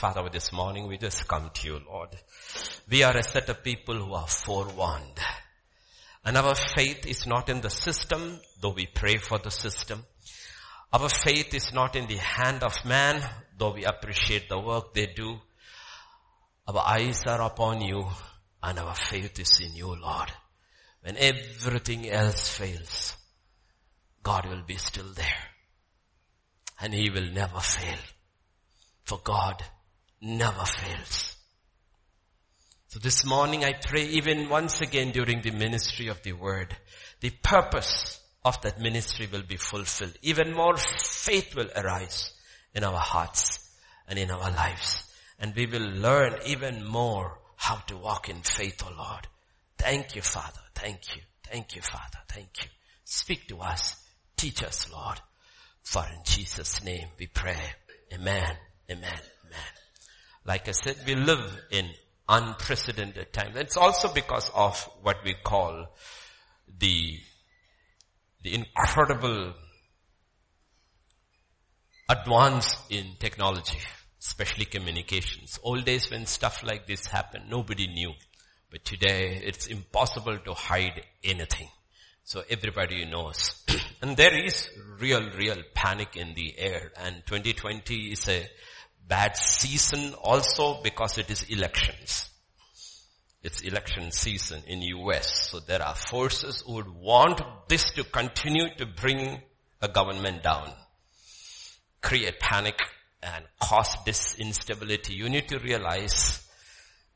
Father, this morning we just come to you, Lord. We are a set of people who are forewarned. And our faith is not in the system, though we pray for the system. Our faith is not in the hand of man, though we appreciate the work they do. Our eyes are upon you and our faith is in you, Lord. When everything else fails, God will be still there. And He will never fail. For God never fails. So this morning I pray even once again during the ministry of the word, the purpose of that ministry will be fulfilled. Even more faith will arise in our hearts and in our lives. And we will learn even more how to walk in faith, oh Lord. Thank you, Father. Thank you. Thank you, Father. Thank you. Speak to us. Teach us, Lord. For in Jesus' name we pray. Amen. Amen. Amen. Like I said, we live in unprecedented times. It's also because of what we call the the incredible advance in technology, especially communications. Old days when stuff like this happened, nobody knew. But today it's impossible to hide anything. So everybody knows. and there is real, real panic in the air. And 2020 is a bad season also because it is elections. It's election season in US. So there are forces who would want this to continue to bring a government down. Create panic and cause this instability. You need to realize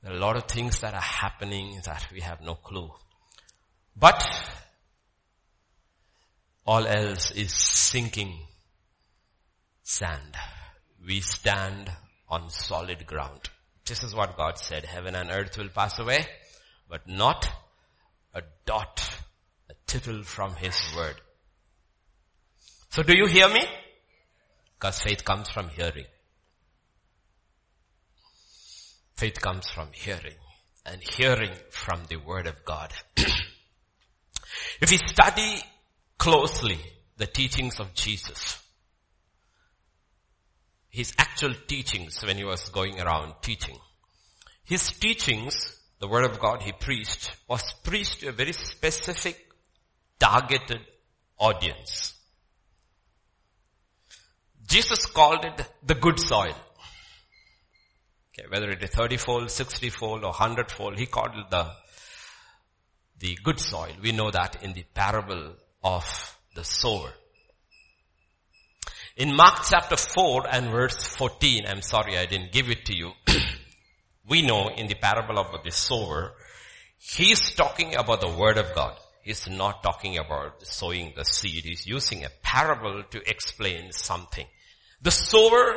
there are a lot of things that are happening that we have no clue. But all else is sinking sand. We stand on solid ground. This is what God said. Heaven and earth will pass away, but not a dot, a tittle from His word. So do you hear me? Because faith comes from hearing. Faith comes from hearing and hearing from the word of God. if we study closely the teachings of Jesus, his actual teachings when he was going around teaching. His teachings, the word of God he preached, was preached to a very specific targeted audience. Jesus called it the good soil. Okay, whether it is 30 fold, 60 fold or 100 fold, he called it the, the good soil. We know that in the parable of the sower. In Mark chapter 4 and verse 14, I'm sorry I didn't give it to you. we know in the parable of the sower, he's talking about the word of God. He's not talking about sowing the seed. He's using a parable to explain something. The sower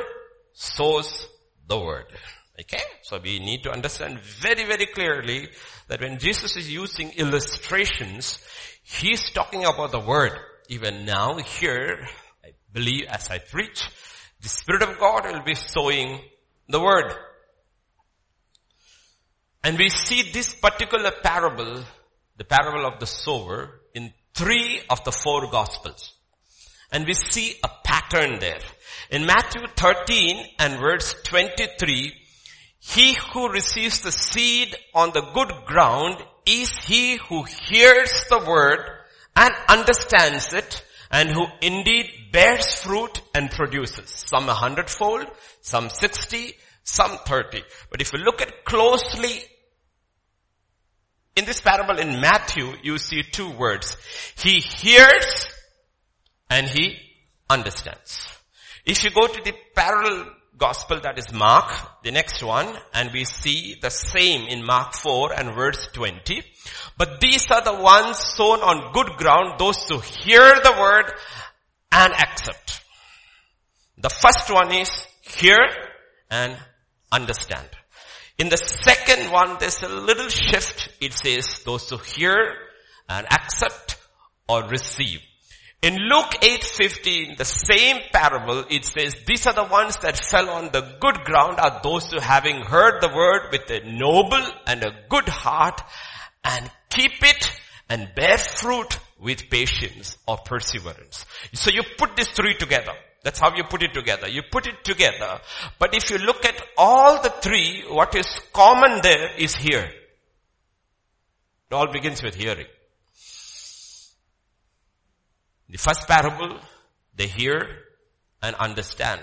sows the word. Okay? So we need to understand very, very clearly that when Jesus is using illustrations, he's talking about the word. Even now here, believe as I preach, the Spirit of God will be sowing the word. And we see this particular parable, the parable of the sower, in three of the four gospels. And we see a pattern there. In Matthew 13 and verse 23, he who receives the seed on the good ground is he who hears the word and understands it and who indeed bears fruit and produces. Some a hundredfold, some sixty, some thirty. But if you look at closely in this parable in Matthew, you see two words. He hears and he understands. If you go to the parallel gospel that is Mark, the next one, and we see the same in Mark 4 and verse 20. But these are the ones sown on good ground, those who hear the word and accept. The first one is hear and understand. In the second one, there's a little shift. It says those who hear and accept or receive. In Luke 8:15, the same parable, it says, these are the ones that fell on the good ground are those who having heard the word with a noble and a good heart and keep it and bear fruit with patience or perseverance. So you put these three together. That's how you put it together. You put it together. But if you look at all the three, what is common there is here. It all begins with hearing. The first parable, they hear and understand.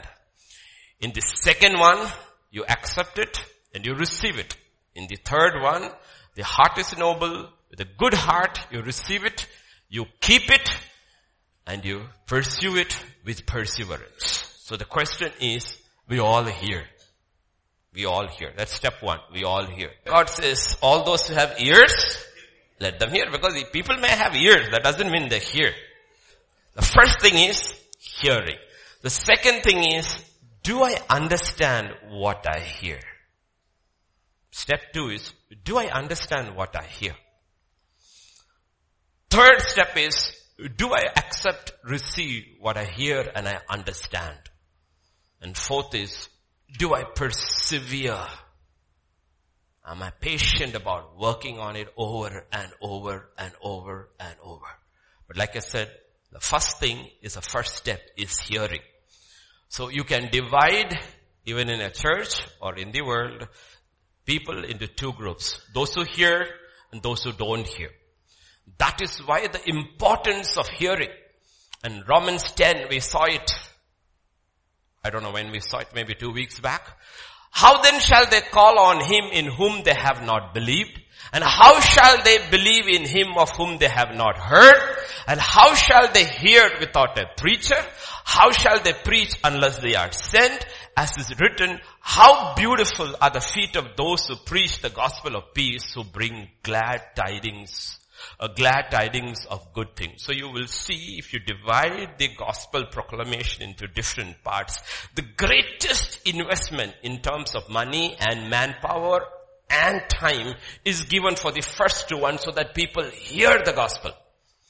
In the second one, you accept it and you receive it. In the third one, the heart is noble. With a good heart, you receive it, you keep it, and you pursue it with perseverance. So the question is, we all hear. We all hear. That's step one. We all hear. God says, all those who have ears, let them hear. Because people may have ears, that doesn't mean they hear. The first thing is hearing. The second thing is, do I understand what I hear? Step two is, do I understand what I hear? Third step is, do I accept, receive what I hear and I understand? And fourth is, do I persevere? Am I patient about working on it over and over and over and over? But like I said, the first thing is the first step is hearing. So you can divide even in a church or in the world people into two groups. Those who hear and those who don't hear. That is why the importance of hearing. And Romans 10, we saw it. I don't know when we saw it, maybe two weeks back. How then shall they call on him in whom they have not believed? And how shall they believe in him of whom they have not heard? And how shall they hear without a preacher? How shall they preach unless they are sent? As is written, how beautiful are the feet of those who preach the gospel of peace, who bring glad tidings a glad tidings of good things. So you will see if you divide the gospel proclamation into different parts, the greatest investment in terms of money and manpower and time is given for the first one so that people hear the gospel.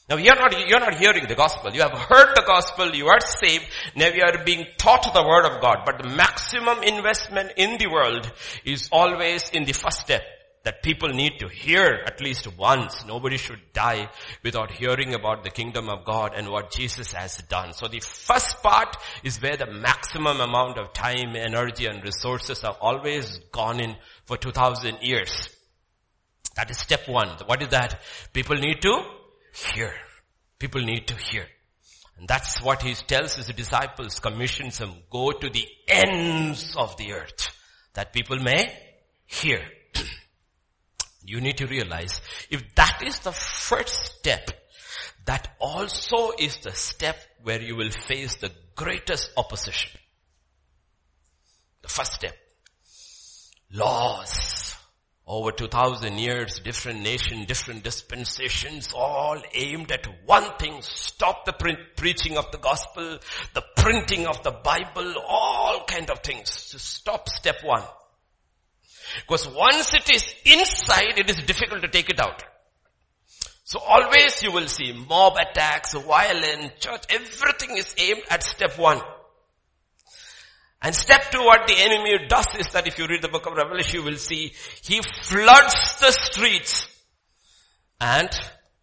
Now you're not, you're not hearing the gospel. You have heard the gospel, you are saved, now you are being taught the word of God. But the maximum investment in the world is always in the first step that people need to hear at least once. Nobody should die without hearing about the kingdom of God and what Jesus has done. So the first part is where the maximum amount of time, energy and resources have always gone in for 2000 years. That is step one. What is that? People need to hear. People need to hear. And that's what he tells his disciples, commissions them, go to the ends of the earth that people may hear. You need to realize if that is the first step, that also is the step where you will face the greatest opposition. The first step. Laws. Over 2000 years, different nation, different dispensations, all aimed at one thing, stop the preaching of the gospel, the printing of the Bible, all kind of things. to stop step one. Because once it is inside, it is difficult to take it out. So always you will see mob attacks, violence, church, everything is aimed at step one. And step two, what the enemy does is that if you read the book of Revelation, you will see he floods the streets and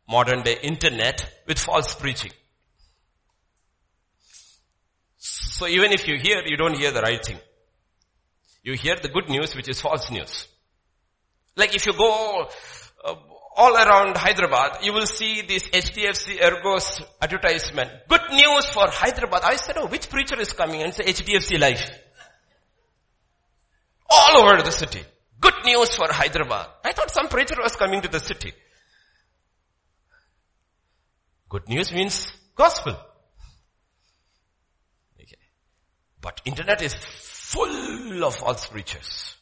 modern day internet with false preaching. So even if you hear, you don't hear the right thing. You hear the good news which is false news. Like if you go uh, all around Hyderabad, you will see this HDFC ERGO's advertisement. Good news for Hyderabad. I said, oh, which preacher is coming? And say HDFC Life. All over the city. Good news for Hyderabad. I thought some preacher was coming to the city. Good news means gospel. Okay. But internet is full of false preachers.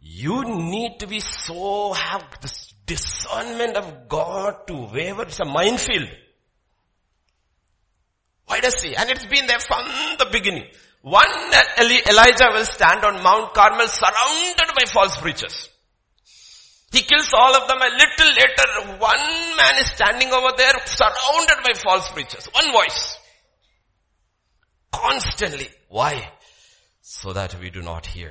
You need to be so, have this discernment of God to waver. It's a minefield. Why does he? And it's been there from the beginning. One Elijah will stand on Mount Carmel surrounded by false preachers. He kills all of them. A little later, one man is standing over there surrounded by false preachers. One voice. Constantly. Why? So that we do not hear.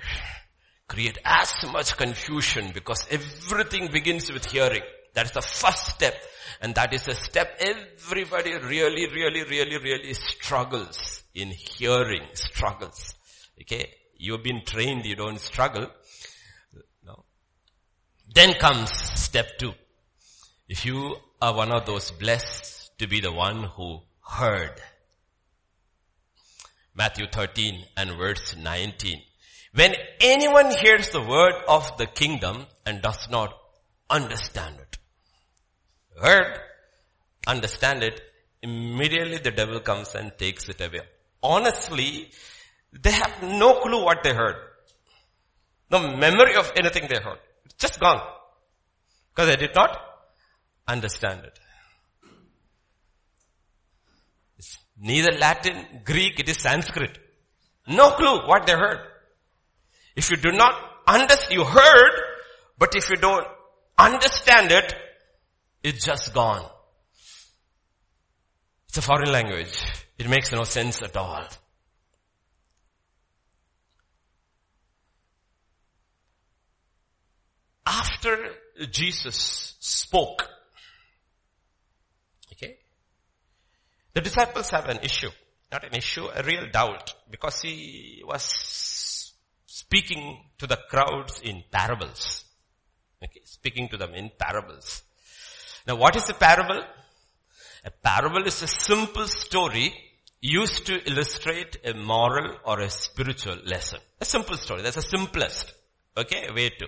Create as much confusion because everything begins with hearing. That is the first step. And that is a step everybody really, really, really, really struggles in hearing struggles. Okay. You've been trained, you don't struggle. No. Then comes step two. If you are one of those blessed to be the one who heard. Matthew 13 and verse 19. When anyone hears the word of the kingdom and does not understand it. Heard, understand it, immediately the devil comes and takes it away. Honestly, they have no clue what they heard. No memory of anything they heard. It's just gone. Because they did not understand it. It's neither Latin, Greek, it is Sanskrit. No clue what they heard. If you do not understand, you heard, but if you don't understand it, it's just gone. It's a foreign language. It makes no sense at all. After Jesus spoke, okay, the disciples have an issue. Not an issue, a real doubt. Because he was speaking to the crowds in parables. Okay, speaking to them in parables. Now what is a parable? A parable is a simple story used to illustrate a moral or a spiritual lesson. A simple story. That's the simplest, okay, way to.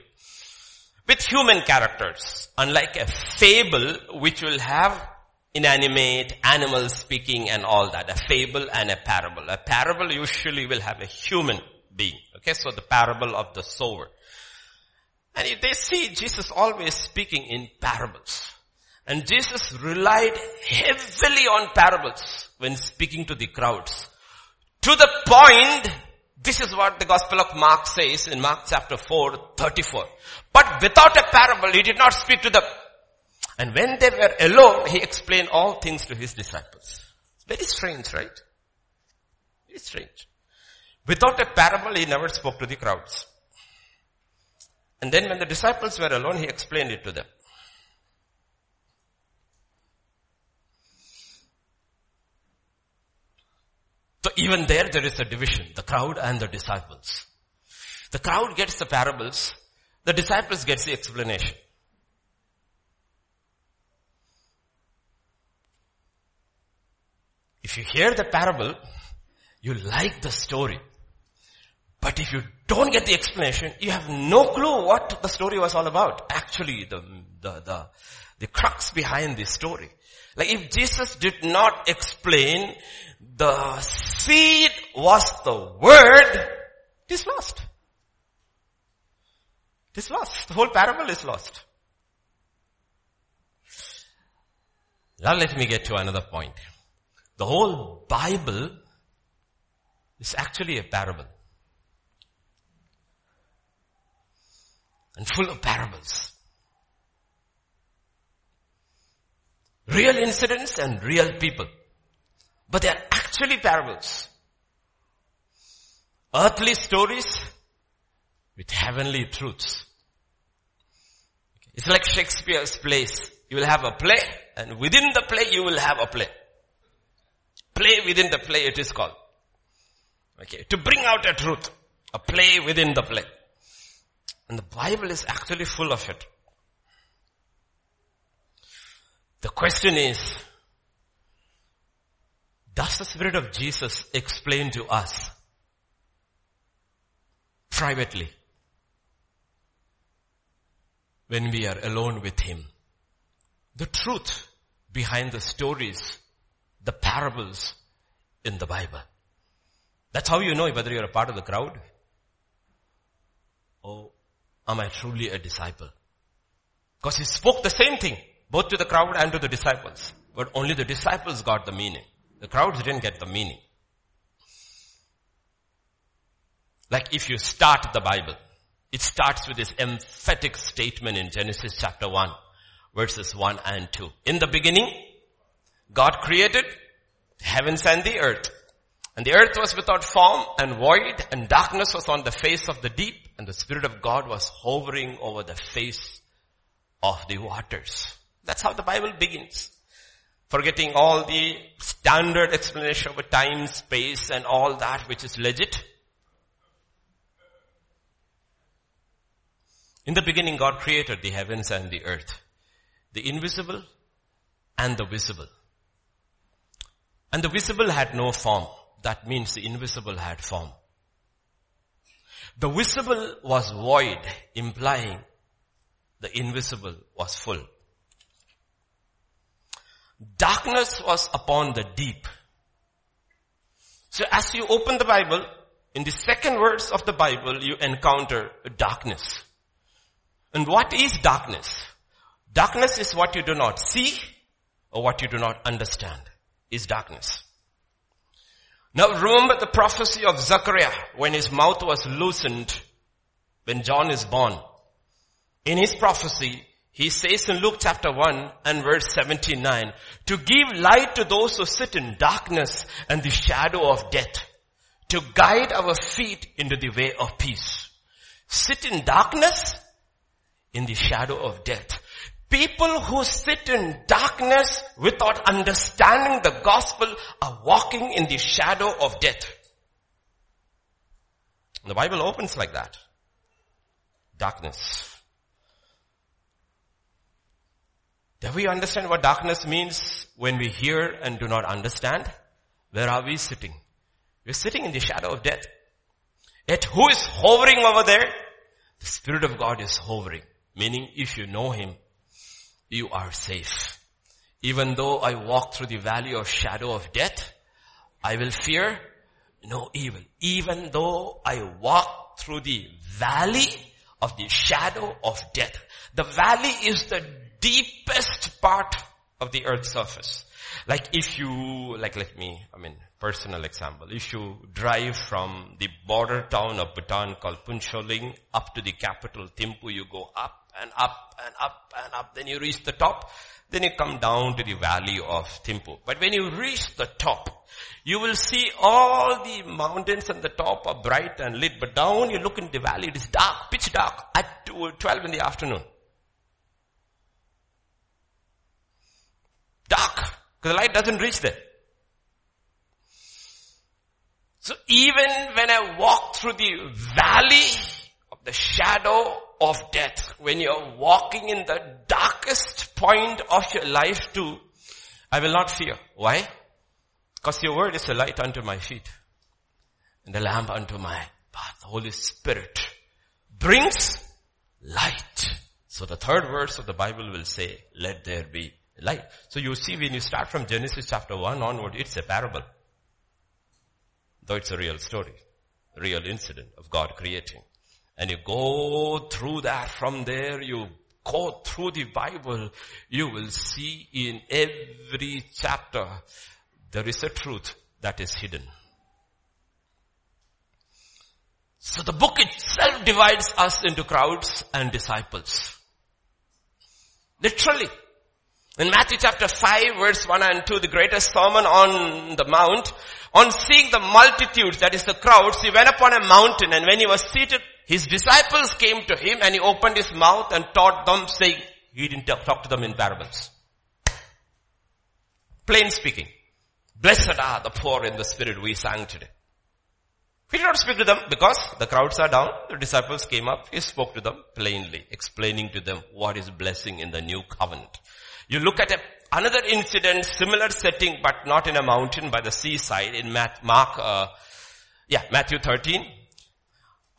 With human characters, unlike a fable which will have inanimate animals speaking and all that. A fable and a parable. A parable usually will have a human being. Okay, so the parable of the sower. And they see Jesus always speaking in parables. And Jesus relied heavily on parables when speaking to the crowds. To the point, this is what the Gospel of Mark says in Mark chapter 4, 34. But without a parable, he did not speak to them. And when they were alone, he explained all things to his disciples. Very strange, right? Very strange. Without a parable, he never spoke to the crowds. And then when the disciples were alone, he explained it to them. So even there, there is a division, the crowd and the disciples. The crowd gets the parables, the disciples gets the explanation. If you hear the parable, you like the story. But if you don't get the explanation, you have no clue what the story was all about. Actually, the, the, the, the crux behind the story. Like if Jesus did not explain the seed was the word, it is lost. It is lost. The whole parable is lost. Now let me get to another point. The whole Bible is actually a parable. And full of parables. Real incidents and real people. But they are actually parables. Earthly stories with heavenly truths. It's like Shakespeare's plays. You will have a play and within the play you will have a play. Play within the play it is called. Okay. To bring out a truth. A play within the play. And the Bible is actually full of it. The question is, does the Spirit of Jesus explain to us privately when we are alone with Him the truth behind the stories, the parables in the Bible? That's how you know whether you're a part of the crowd or am I truly a disciple? Because He spoke the same thing both to the crowd and to the disciples, but only the disciples got the meaning. The crowds didn't get the meaning. Like if you start the Bible, it starts with this emphatic statement in Genesis chapter 1, verses 1 and 2. In the beginning, God created heavens and the earth. And the earth was without form and void and darkness was on the face of the deep and the Spirit of God was hovering over the face of the waters. That's how the Bible begins. Forgetting all the standard explanation of time, space and all that which is legit. In the beginning God created the heavens and the earth. The invisible and the visible. And the visible had no form. That means the invisible had form. The visible was void, implying the invisible was full. Darkness was upon the deep. So as you open the Bible, in the second verse of the Bible, you encounter darkness. And what is darkness? Darkness is what you do not see or what you do not understand is darkness. Now remember the prophecy of Zechariah when his mouth was loosened when John is born. In his prophecy, he says in Luke chapter 1 and verse 79, to give light to those who sit in darkness and the shadow of death, to guide our feet into the way of peace. Sit in darkness in the shadow of death. People who sit in darkness without understanding the gospel are walking in the shadow of death. The Bible opens like that. Darkness. Do we understand what darkness means when we hear and do not understand? Where are we sitting? We're sitting in the shadow of death. Yet who is hovering over there? The Spirit of God is hovering. Meaning if you know Him, you are safe. Even though I walk through the valley of shadow of death, I will fear no evil. Even though I walk through the valley of the shadow of death. The valley is the deepest part of the earth's surface. Like if you, like let me, I mean, personal example. If you drive from the border town of Bhutan called Phuentsholing up to the capital Thimphu, you go up and up and up and up. Then you reach the top. Then you come down to the valley of Thimphu. But when you reach the top, you will see all the mountains and the top are bright and lit. But down you look in the valley, it is dark, pitch dark at 12 in the afternoon. Dark. Because the light doesn't reach there. So even when I walk through the valley the shadow of death, when you're walking in the darkest point of your life too, I will not fear. Why? Because your word is a light unto my feet and a lamp unto my path. The Holy Spirit brings light. So the third verse of the Bible will say, let there be light. So you see when you start from Genesis chapter 1 onward, it's a parable. Though it's a real story, real incident of God creating. And you go through that from there, you go through the Bible, you will see in every chapter there is a truth that is hidden. So the book itself divides us into crowds and disciples. Literally. In Matthew chapter 5 verse 1 and 2, the greatest sermon on the mount, on seeing the multitudes, that is the crowds, he went upon a mountain and when he was seated his disciples came to him and he opened his mouth and taught them saying, he didn't talk to them in parables. Plain speaking. Blessed are the poor in the spirit we sang today. He did not speak to them because the crowds are down. The disciples came up. He spoke to them plainly, explaining to them what is blessing in the new covenant. You look at a, another incident, similar setting, but not in a mountain by the seaside in Mark, uh, yeah, Matthew 13.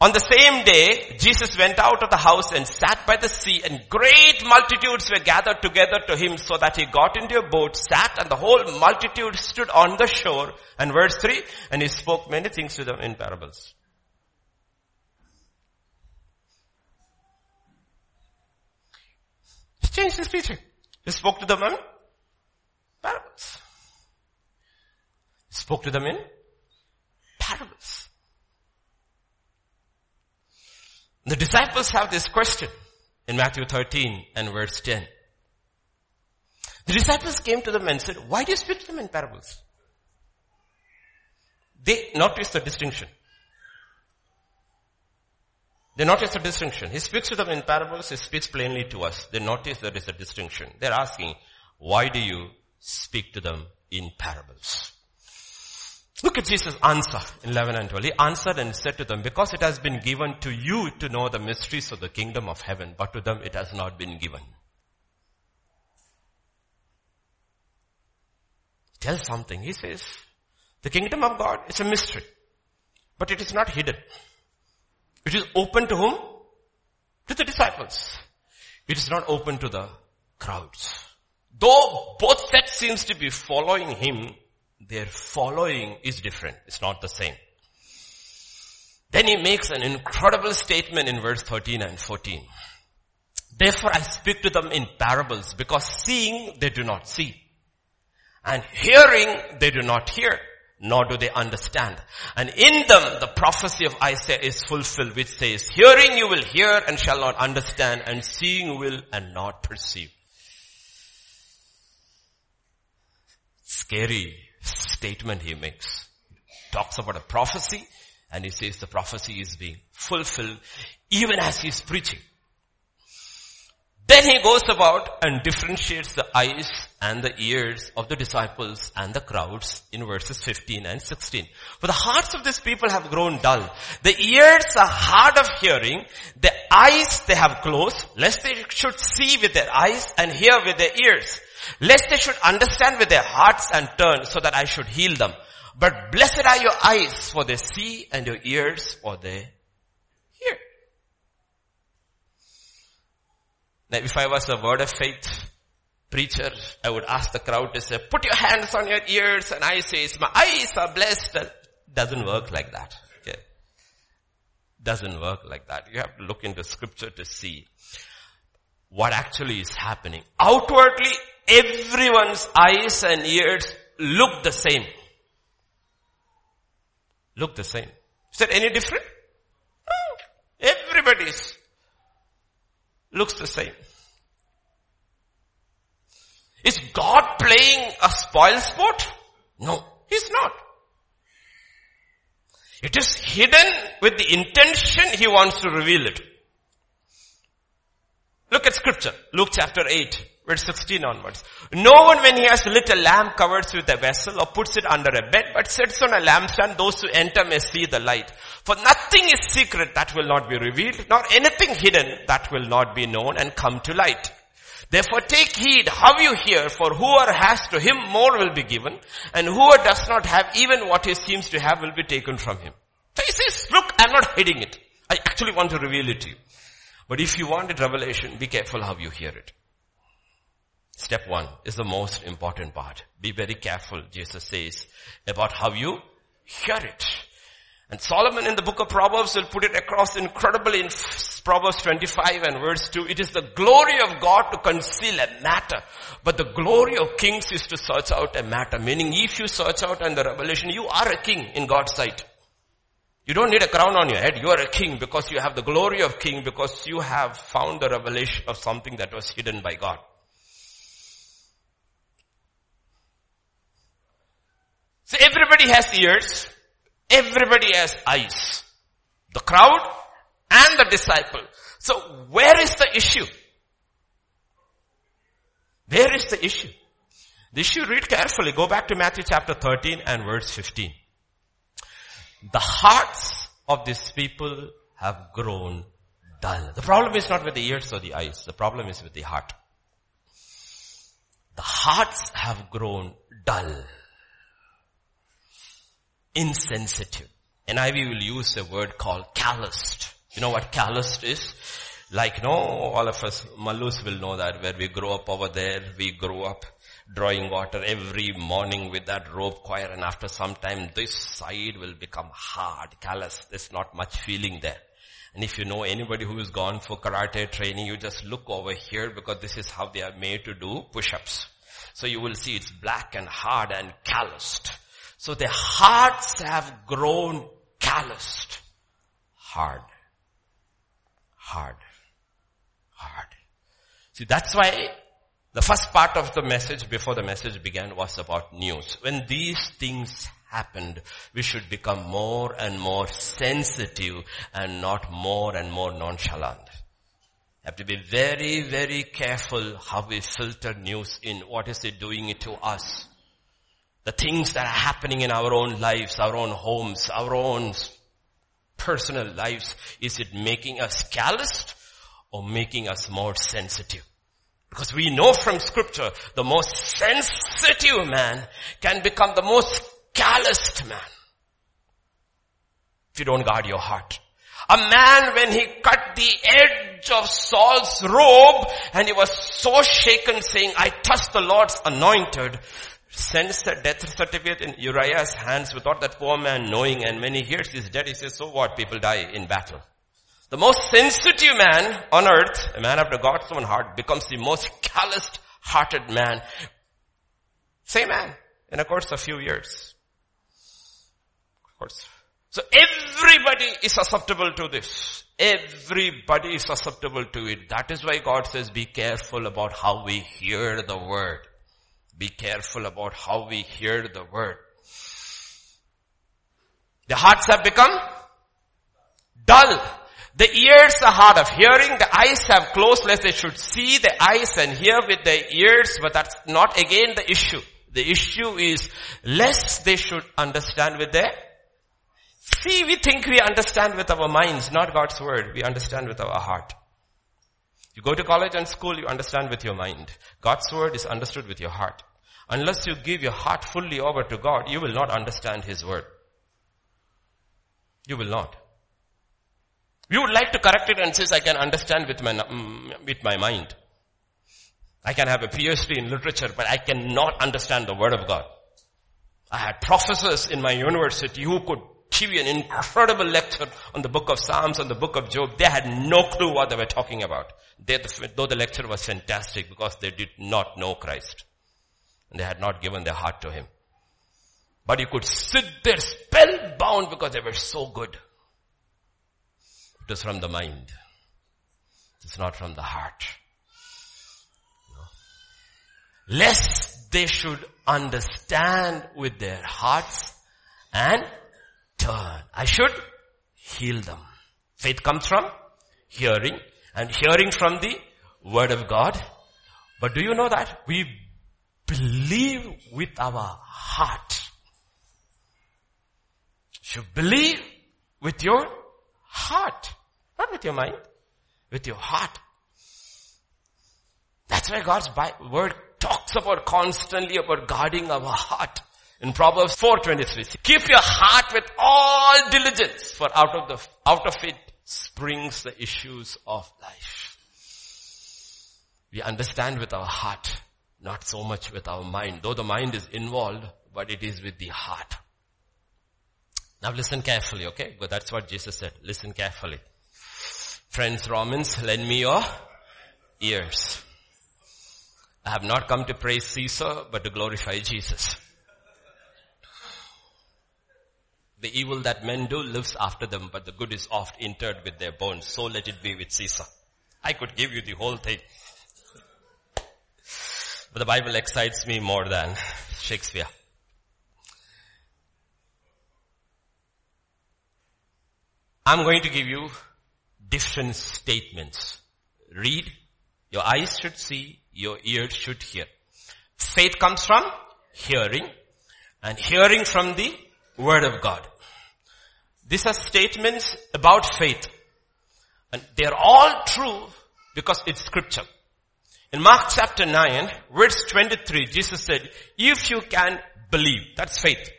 On the same day, Jesus went out of the house and sat by the sea and great multitudes were gathered together to him so that he got into a boat, sat and the whole multitude stood on the shore. And verse 3, and he spoke many things to them in parables. He changed his teaching. He spoke to them in parables. He spoke to them in parables. The disciples have this question in Matthew 13 and verse 10. The disciples came to them and said, why do you speak to them in parables? They noticed the distinction. They notice the distinction. He speaks to them in parables, he speaks plainly to us. They notice there is a distinction. They're asking, why do you speak to them in parables. Look at Jesus' answer in 11 and 12. He answered and said to them, because it has been given to you to know the mysteries of the kingdom of heaven, but to them it has not been given. Tell something. He says, the kingdom of God is a mystery, but it is not hidden. It is open to whom? To the disciples. It is not open to the crowds. Though both sets seems to be following him, their following is different. It's not the same. Then he makes an incredible statement in verse 13 and 14. Therefore I speak to them in parables because seeing they do not see and hearing they do not hear nor do they understand. And in them the prophecy of Isaiah is fulfilled which says, hearing you will hear and shall not understand and seeing will and not perceive. Scary statement he makes. Talks about a prophecy and he says the prophecy is being fulfilled even as he's preaching. Then he goes about and differentiates the eyes and the ears of the disciples and the crowds in verses 15 and 16. For the hearts of these people have grown dull. The ears are hard of hearing. The eyes they have closed, lest they should see with their eyes and hear with their ears. Lest they should understand with their hearts and turn so that I should heal them. But blessed are your eyes for they see and your ears for they hear. Now if I was a word of faith preacher, I would ask the crowd to say, put your hands on your ears and I say, my eyes are blessed. Doesn't work like that. Okay. Doesn't work like that. You have to look into scripture to see what actually is happening. Outwardly, everyone's eyes and ears look the same. Look the same. Is that any different? No. Everybody's looks the same. Is God playing a spoil sport? No, He's not. It is hidden with the intention He wants to reveal it. Look at scripture, Luke chapter 8, verse 16 onwards. No one when he has lit a lamp covers with a vessel or puts it under a bed, but sits on a lampstand, those who enter may see the light. For nothing is secret that will not be revealed, nor anything hidden that will not be known and come to light. Therefore take heed how you hear, for whoever has to him more will be given, and whoever does not have even what he seems to have will be taken from him. So he says, look, I'm not hiding it. I actually want to reveal it to you. But if you want a revelation, be careful how you hear it. Step one is the most important part. Be very careful, Jesus says, about how you hear it. And Solomon in the book of Proverbs will put it across incredibly in Proverbs 25 and verse 2. It is the glory of God to conceal a matter, but the glory of kings is to search out a matter. Meaning if you search out in the revelation, you are a king in God's sight. You don't need a crown on your head. You are a king because you have the glory of king because you have found the revelation of something that was hidden by God. So everybody has ears. Everybody has eyes. The crowd and the disciple. So where is the issue? Where is the issue? The issue, read carefully. Go back to Matthew chapter 13 and verse 15. The hearts of these people have grown dull. The problem is not with the ears or the eyes. The problem is with the heart. The hearts have grown dull insensitive. And NIV will use a word called calloused. You know what calloused is? Like, no, all of us, Mallus will know that where we grow up over there, we grow up drawing water every morning with that rope coir and after some time this side will become hard, callous. There's not much feeling there. And if you know anybody who is gone for karate training, you just look over here because this is how they are made to do push-ups. So you will see it's black and hard and calloused. So their hearts have grown calloused. Hard. Hard. Hard. See, that's why the first part of the message before the message began was about news. When these things happened, we should become more and more sensitive and not more and more nonchalant. have to be very, very careful how we filter news in. What is it doing it to us? The things that are happening in our own lives, our own homes, our own personal lives, is it making us calloused or making us more sensitive? Because we know from scripture, the most sensitive man can become the most calloused man. If you don't guard your heart. A man when he cut the edge of Saul's robe and he was so shaken saying, I touched the Lord's anointed, sends the death certificate in Uriah's hands without that poor man knowing and when he hears he's dead, he says, so what? People die in battle. The most sensitive man on earth, a man after God's own heart, becomes the most calloused hearted man. Same man in a course of few years. Of course. So everybody is susceptible to this. Everybody is susceptible to it. That is why God says be careful about how we hear the word. Be careful about how we hear the word. The hearts have become dull. The ears are hard of hearing, the eyes have closed lest they should see the eyes and hear with their ears, but that's not again the issue. The issue is lest they should understand with their See, we think we understand with our minds, not God's word. We understand with our heart. You go to college and school, you understand with your mind. God's word is understood with your heart. Unless you give your heart fully over to God, you will not understand His word. You will not. You would like to correct it and says, I can understand with my, mm, with my mind. I can have a PhD in literature, but I cannot understand the word of God. I had professors in my university who could give you an incredible lecture on the book of Psalms, and the book of Job. They had no clue what they were talking about. They, though the lecture was fantastic because they did not know Christ. And they had not given their heart to Him. But you could sit there spellbound because they were so good. It was from the mind. It's not from the heart. No. Lest they should understand with their hearts and turn. I should heal them. Faith comes from hearing and hearing from the word of God. But do you know that? We believe with our heart. You believe with your heart. Not with your mind. With your heart. That's why God's word talks about constantly about guarding our heart. In Proverbs 4.23, keep your heart with all diligence, for out of the, out of it springs the issues of life. We understand with our heart, not so much with our mind, though the mind is involved, but it is with the heart. Now listen carefully, okay? But that's what Jesus said. Listen carefully. Friends, Romans, lend me your ears. I have not come to praise Caesar, but to glorify Jesus. The evil that men do lives after them, but the good is oft interred with their bones. So let it be with Caesar. I could give you the whole thing. But the Bible excites me more than Shakespeare. I'm going to give you different statements. Read. Your eyes should see. Your ears should hear. Faith comes from hearing and hearing from the word of God. These are statements about faith. And they're all true because it's scripture. In Mark chapter 9, verse 23, Jesus said, if you can believe, that's faith.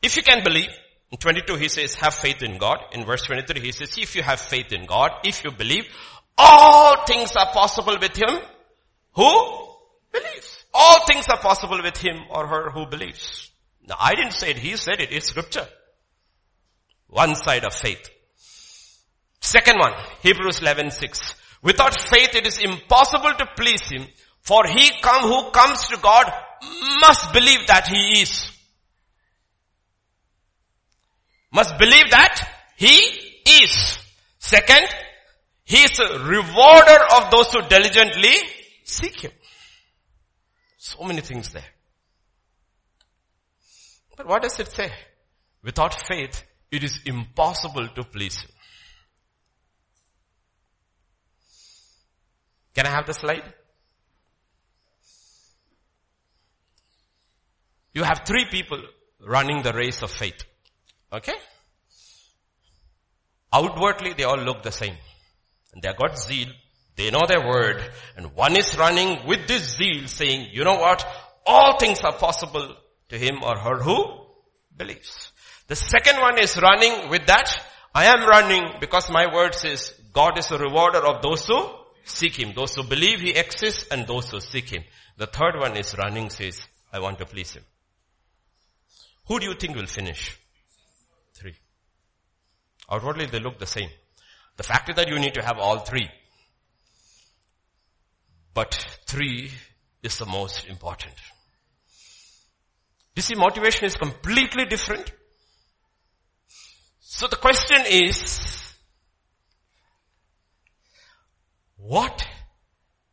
If you can believe, in 22 he says, have faith in God. In verse 23 he says, if you have faith in God, if you believe, all things are possible with him who believes. All things are possible with him or her who believes. Now I didn't say it, he said it, it's scripture. One side of faith. Second one, Hebrews 11, 6. Without faith it is impossible to please him, for he come who comes to God must believe that he is. Must believe that he is. Second, he is a rewarder of those who diligently seek him. So many things there. But what does it say? Without faith, it is impossible to please Him. Can I have the slide? You have three people running the race of faith. Okay? Outwardly, they all look the same. And they have got zeal. They know their word. And one is running with this zeal saying, you know what? All things are possible to him or her who believes. The second one is running with that. I am running because my word says God is a rewarder of those who seek him. Those who believe he exists and those who seek him. The third one is running says, I want to please him. Who do you think will finish? Three. Outwardly they look the same. The fact is that you need to have all three. But three is the most important. You see, motivation is completely different. So the question is, what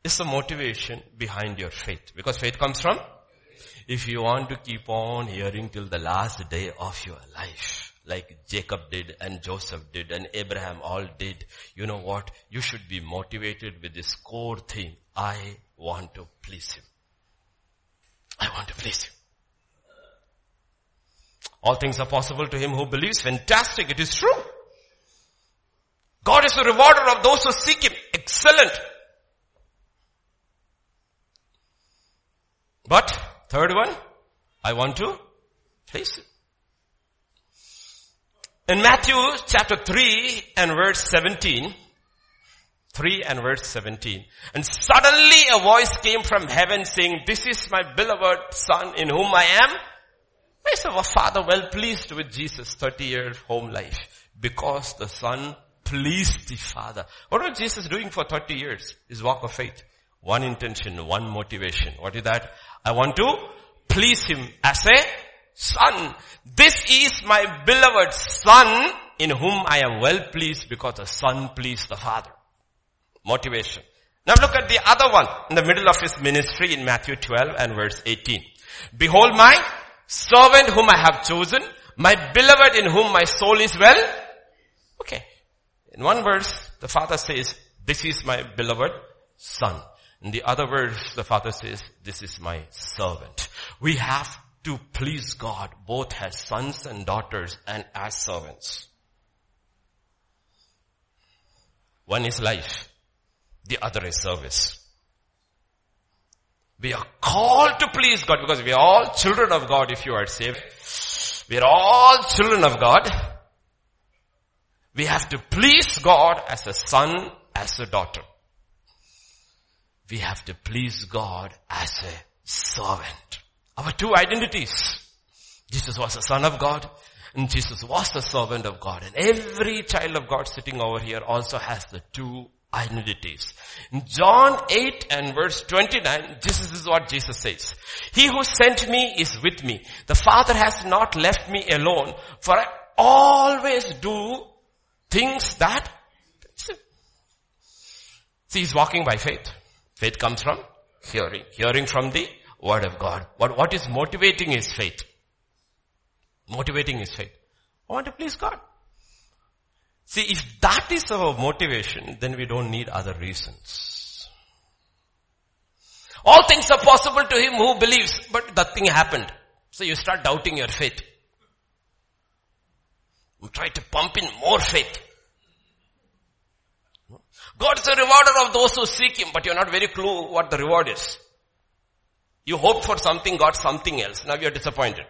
is the motivation behind your faith? Because faith comes from, if you want to keep on hearing till the last day of your life, like Jacob did and Joseph did and Abraham all did, you know what? You should be motivated with this core thing. I want to please Him. I want to please Him. All things are possible to him who believes. Fantastic. It is true. God is a rewarder of those who seek him. Excellent. But, third one, I want to please him. In Matthew chapter 3 and verse 17, 3 and verse 17. And suddenly a voice came from heaven saying, this is my beloved son in whom I am is our father well pleased with Jesus 30 years home life? Because the son pleased the father. What was Jesus doing for 30 years? His walk of faith. One intention, one motivation. What is that? I want to please him as a son. This is my beloved son in whom I am well pleased because the son pleased the father. Motivation. Now look at the other one in the middle of his ministry in Matthew 12 and verse 18. Behold my servant whom I have chosen, my beloved in whom my soul is well. Okay. In one verse, the father says, this is my beloved son. In the other verse, the father says, this is my servant. We have to please God both as sons and daughters and as servants. One is life. The other is service. We are called to please God because we are all children of God if you are saved. We are all children of God. We have to please God as a son, as a daughter. We have to please God as a servant. Our two identities. Jesus was a son of God and Jesus was a servant of God. And every child of God sitting over here also has the two identities. In John 8 and verse 29, this is what Jesus says. He who sent me is with me. The Father has not left me alone, for I always do things that See, he's walking by faith. Faith comes from hearing. Hearing from the word of God. What, what is motivating his faith? Motivating his faith. I want to please God. See, if that is our motivation, then we don't need other reasons. All things are possible to him who believes, but nothing happened. So you start doubting your faith. You try to pump in more faith. God is a rewarder of those who seek Him, but you're not very clue what the reward is. You hoped for something, got something else. Now you're disappointed.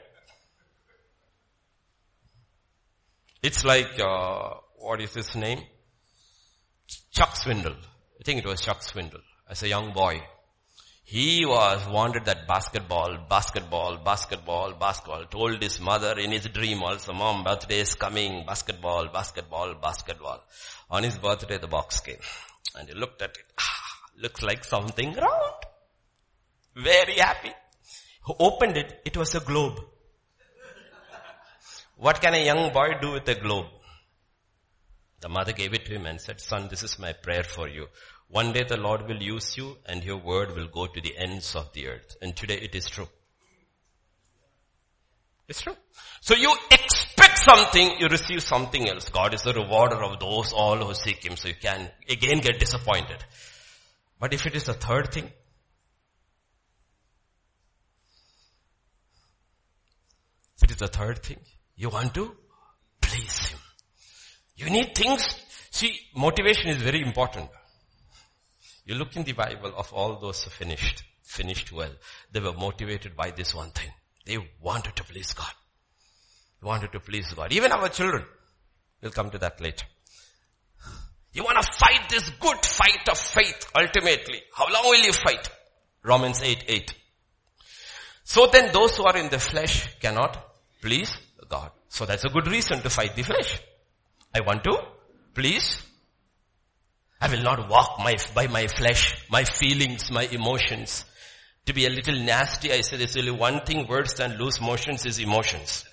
It's like uh, what is his name? Chuck Swindoll. I think it was Chuck Swindoll as a young boy. He was wanted that basketball, basketball, basketball, basketball. Told his mother in his dream also, mom, birthday is coming, basketball, basketball, basketball. On his birthday the box came. And he looked at it. Ah, looks like something round. Very happy. Who opened it, it was a globe. What can a young boy do with a globe? The mother gave it to him and said, son, this is my prayer for you. One day the Lord will use you and your word will go to the ends of the earth. And today it is true. It's true. So you expect something, you receive something else. God is the rewarder of those all who seek Him. So you can again get disappointed. But if it is the third thing, if it is the third thing, you want to please Him. You need things, see, motivation is very important. You look in the Bible of all those who finished, finished well. They were motivated by this one thing. They wanted to please God. Wanted to please God. Even our children. We'll come to that later. You want to fight this good fight of faith ultimately. How long will you fight? Romans 8, 8. So then those who are in the flesh cannot please God. So that's a good reason to fight the flesh. I want to please. I will not walk my, by my flesh, my feelings, my emotions. To be a little nasty, I say there's only one thing worse than loose motions is emotions.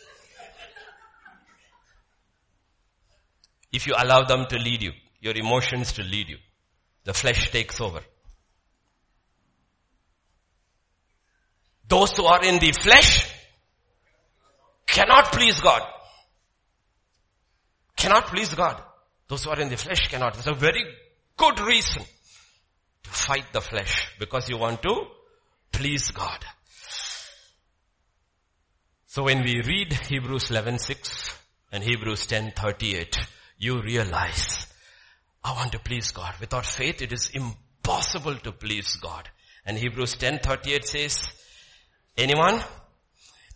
If you allow them to lead you your emotions to lead you. The flesh takes over. Those who are in the flesh cannot please God. Cannot please God. Those who are in the flesh cannot. It's a very good reason to fight the flesh because you want to please God. So when we read Hebrews 11:6 and Hebrews 10:38, you realize I want to please God. Without faith, it is impossible to please God. And Hebrews 10:38 says, anyone?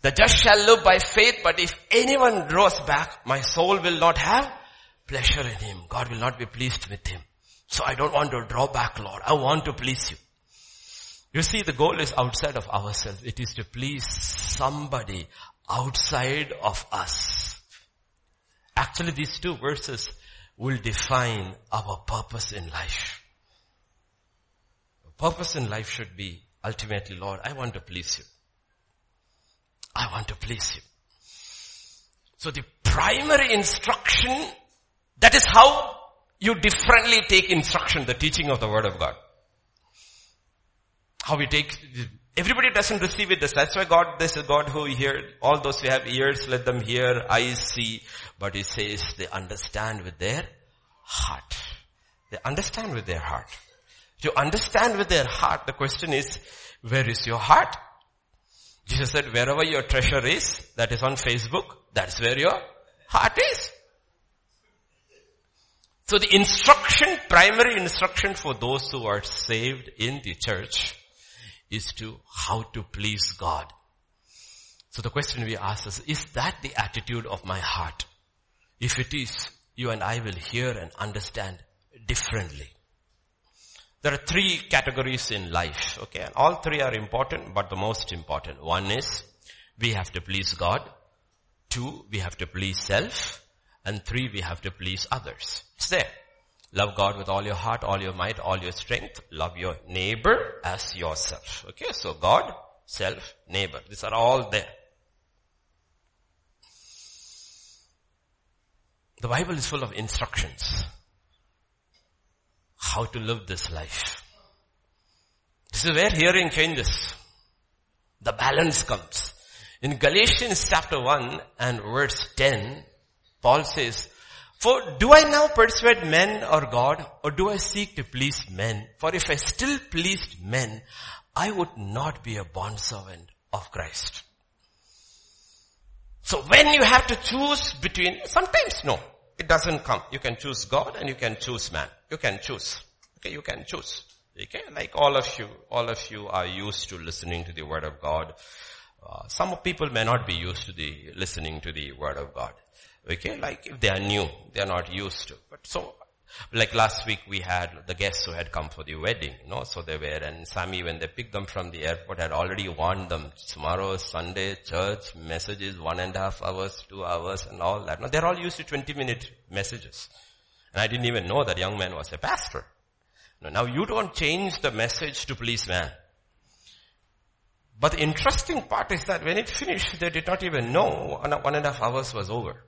The just shall live by faith, but if anyone draws back, my soul will not have pleasure in him. God will not be pleased with him. So I don't want to draw back, Lord. I want to please you. You see, the goal is outside of ourselves. It is to please somebody outside of us. Actually, these two verses will define our purpose in life. Purpose in life should be ultimately, Lord, I want to please you. I want to please you. So the primary instruction, that is how you differently take instruction, the teaching of the word of God. How we take, everybody doesn't receive it. That's why God, this is God who hear, all those who have ears, let them hear, eyes see, but he says they understand with their heart. They understand with their heart. To understand with their heart, the question is, where is your heart? Jesus said, wherever your treasure is, that is on Facebook, that's where your heart is. So the instruction, primary instruction for those who are saved in the church is to how to please God. So the question we ask is, is that the attitude of my heart? If it is, you and I will hear and understand differently. There are three categories in life, okay? And all three are important, but the most important one is we have to please God. Two, we have to please self. And three, we have to please others. It's there. Love God with all your heart, all your might, all your strength. Love your neighbor as yourself. Okay, so God, self, neighbor. These are all there. The Bible is full of instructions. How to live this life. This is where hearing changes. The balance comes. In Galatians chapter 1 and verse 10, Paul says, For do I now persuade men or God, or do I seek to please men? For if I still pleased men, I would not be a bondservant of Christ. So when you have to choose between, sometimes no, it doesn't come. You can choose God and you can choose man. You can choose. Okay, you can choose. Okay, like all of you, all of you are used to listening to the word of God. Uh, some people may not be used to the listening to the word of God. Okay, like if they are new, they are not used to. But so like last week we had the guests who had come for the wedding, you know, so they were, and Sammy when they picked them from the airport had already warned them, tomorrow Sunday, church, messages, one and a half hours, two hours and all that. No, they're all used to 20 minute messages. And I didn't even know that young man was a pastor. No, now you don't change the message to please man. But the interesting part is that when it finished, they did not even know one and a half hours was over.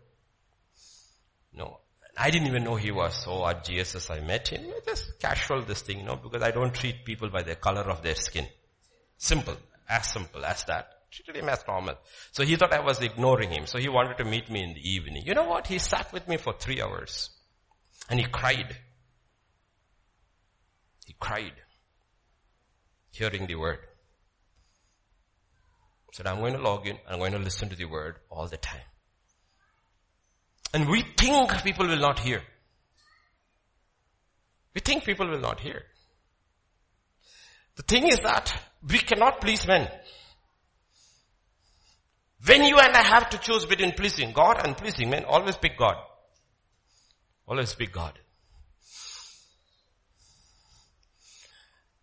No, I didn't even know he was so at GSS. I met him. Just casual this thing, you know, because I don't treat people by the color of their skin. Simple. As simple as that. Treated him as normal. So he thought I was ignoring him. So he wanted to meet me in the evening. You know what? He sat with me for three hours. And he cried. He cried. hearing the word. Said, I'm going to log in, I'm going to listen to the word all the time. And we think people will not hear. We think people will not hear. The thing is that we cannot please men. When you and I have to choose between pleasing God and pleasing men, always pick God. Always pick God.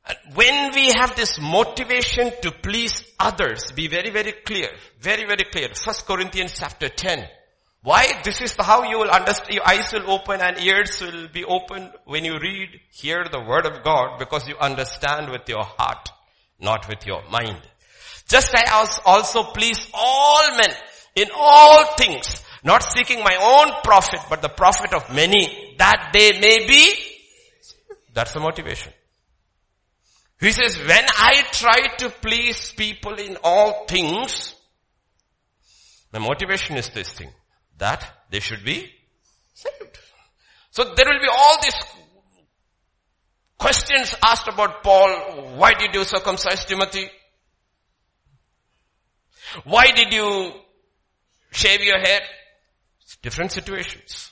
And when we have this motivation to please others, be very, very clear. Very, very clear. First Corinthians chapter 10. Why? This is how you will understand, your eyes will open and ears will be open when you read, hear the word of God because you understand with your heart, not with your mind. Just I also please all men in all things, not seeking my own profit, but the profit of many, that they may be. That's the motivation. He says, when I try to please people in all things, my motivation is this thing, that they should be saved. So there will be all these questions asked about Paul, why did you circumcise Timothy? Why did you shave your hair? Different situations.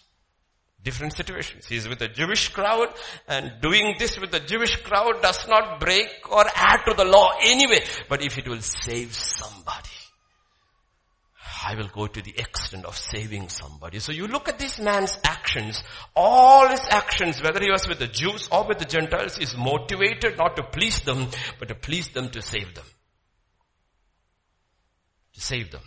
Different situations. He's with a Jewish crowd and doing this with the Jewish crowd does not break or add to the law anyway. But if it will save somebody, I will go to the extent of saving somebody. So you look at this man's actions, all his actions, whether he was with the Jews or with the Gentiles, is motivated not to please them, but to please them to save them to save them.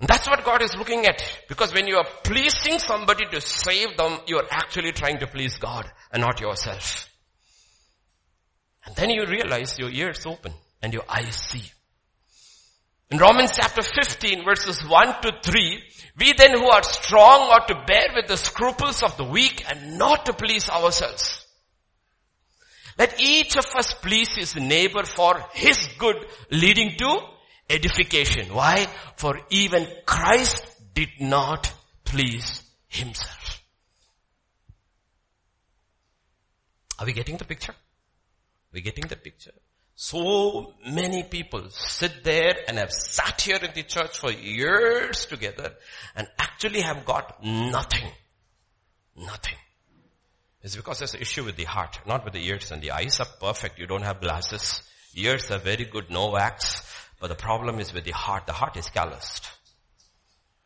And that's what God is looking at. Because when you are pleasing somebody to save them, you are actually trying to please God and not yourself. And then you realize your ears open and your eyes see. In Romans chapter 15 verses 1 to 3, we then who are strong ought to bear with the scruples of the weak and not to please ourselves. Let each of us please his neighbor for his good leading to edification. Why? For even Christ did not please himself. Are we getting the picture? we getting the picture. So many people sit there and have sat here in the church for years together and actually have got nothing. Nothing. It's because there's an issue with the heart, not with the ears and the eyes are perfect. You don't have glasses. Ears are very good, no wax. But the problem is with the heart. The heart is calloused.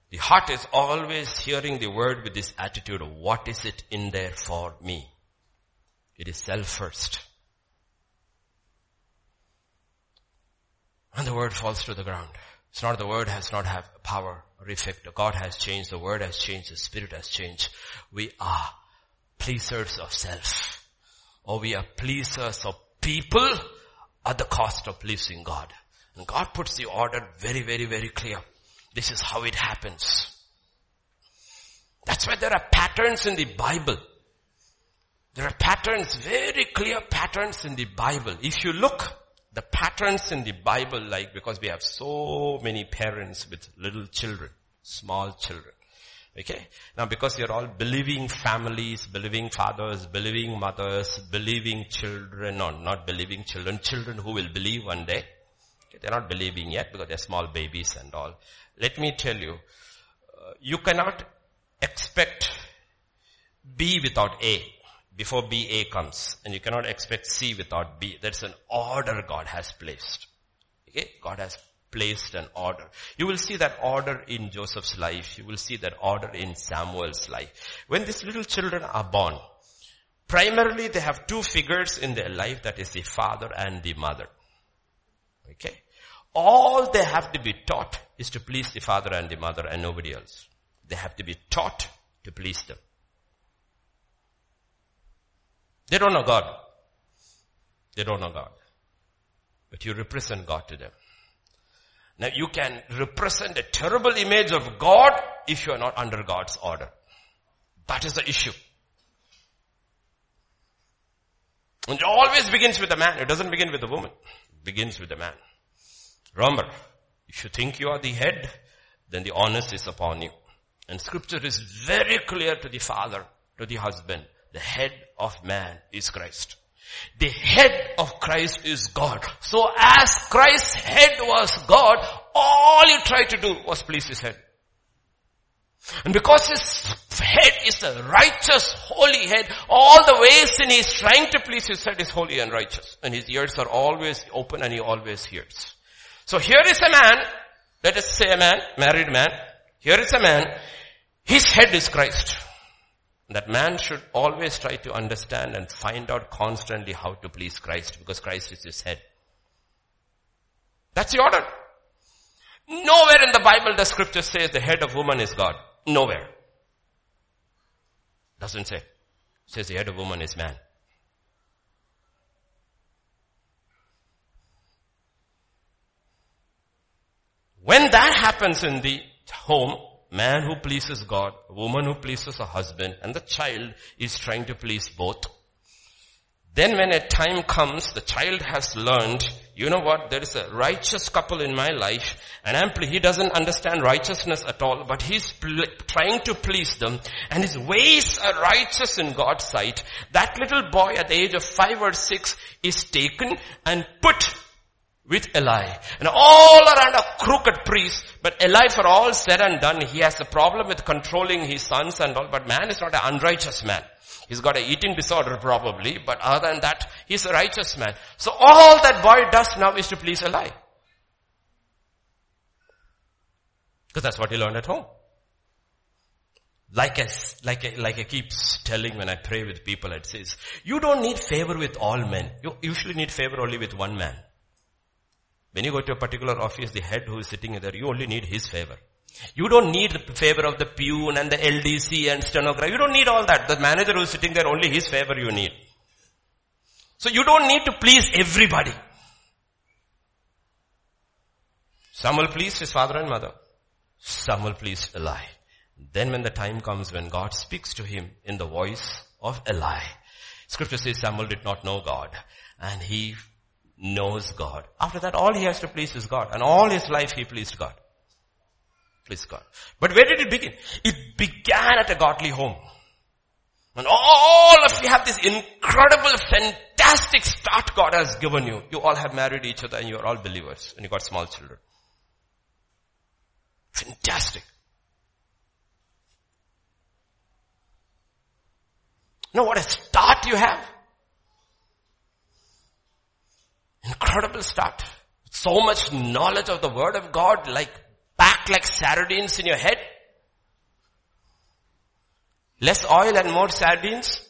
The heart is always hearing the word with this attitude of what is it in there for me? It is self first. And the word falls to the ground. It's not the word has not have power or effect. God has changed. The word has changed. The spirit has changed. We are pleasers of self. Or we are pleasers of people at the cost of pleasing God. And God puts the order very, very, very clear. This is how it happens. That's why there are patterns in the Bible. There are patterns, very clear patterns in the Bible. If you look, the patterns in the Bible like, because we have so many parents with little children, small children. Okay? Now because you're all believing families, believing fathers, believing mothers, believing children, or not believing children, children who will believe one day. They're not believing yet because they're small babies and all. Let me tell you, uh, you cannot expect B without A before BA comes. And you cannot expect C without B. That's an order God has placed. Okay? God has placed an order. You will see that order in Joseph's life. You will see that order in Samuel's life. When these little children are born, primarily they have two figures in their life, that is the father and the mother. Okay? All they have to be taught is to please the father and the mother and nobody else. They have to be taught to please them. They don't know God. They don't know God. But you represent God to them. Now you can represent a terrible image of God if you are not under God's order. That is the issue. And it always begins with the man. It doesn't begin with the woman. It begins with the man. Remember, if you think you are the head, then the onus is upon you. And scripture is very clear to the father, to the husband. The head of man is Christ. The head of Christ is God. So as Christ's head was God, all you tried to do was please his head. And because his head is a righteous, holy head, all the ways in he's trying to please his head is holy and righteous. And his ears are always open and he always hears. So here is a man, let us say a man, married man. Here is a man, his head is Christ. That man should always try to understand and find out constantly how to please Christ because Christ is his head. That's the order. Nowhere in the Bible the scripture says the head of woman is God. Nowhere. Doesn't say. It says the head of woman is man. When that happens in the home, man who pleases God, woman who pleases a husband, and the child is trying to please both. Then when a time comes, the child has learned, you know what, there is a righteous couple in my life, and I'm, he doesn't understand righteousness at all, but he's pl- trying to please them, and his ways are righteous in God's sight. That little boy at the age of five or six is taken and put with Eli. And all around a crooked priest, but Eli for all said and done, he has a problem with controlling his sons and all, but man is not an unrighteous man. He's got an eating disorder probably, but other than that, he's a righteous man. So all that boy does now is to please Eli. Because that's what he learned at home. Like I, like I, like I keep telling when I pray with people, it says, you don't need favor with all men. You usually need favor only with one man. When you go to a particular office, the head who is sitting there, you only need his favor. You don't need the favor of the peon and the LDC and stenographer. You don't need all that. The manager who is sitting there, only his favor you need. So you don't need to please everybody. Some will please his father and mother. Some will please Eli. Then when the time comes when God speaks to him in the voice of Eli, scripture says Samuel did not know God and he knows God. After that, all he has to please is God. And all his life he pleased God. Please God. But where did it begin? It began at a godly home. And all of you have this incredible, fantastic start God has given you. You all have married each other and you are all believers and you got small children. Fantastic. Know what a start you have? Incredible start. So much knowledge of the word of God like packed like sardines in your head. Less oil and more sardines.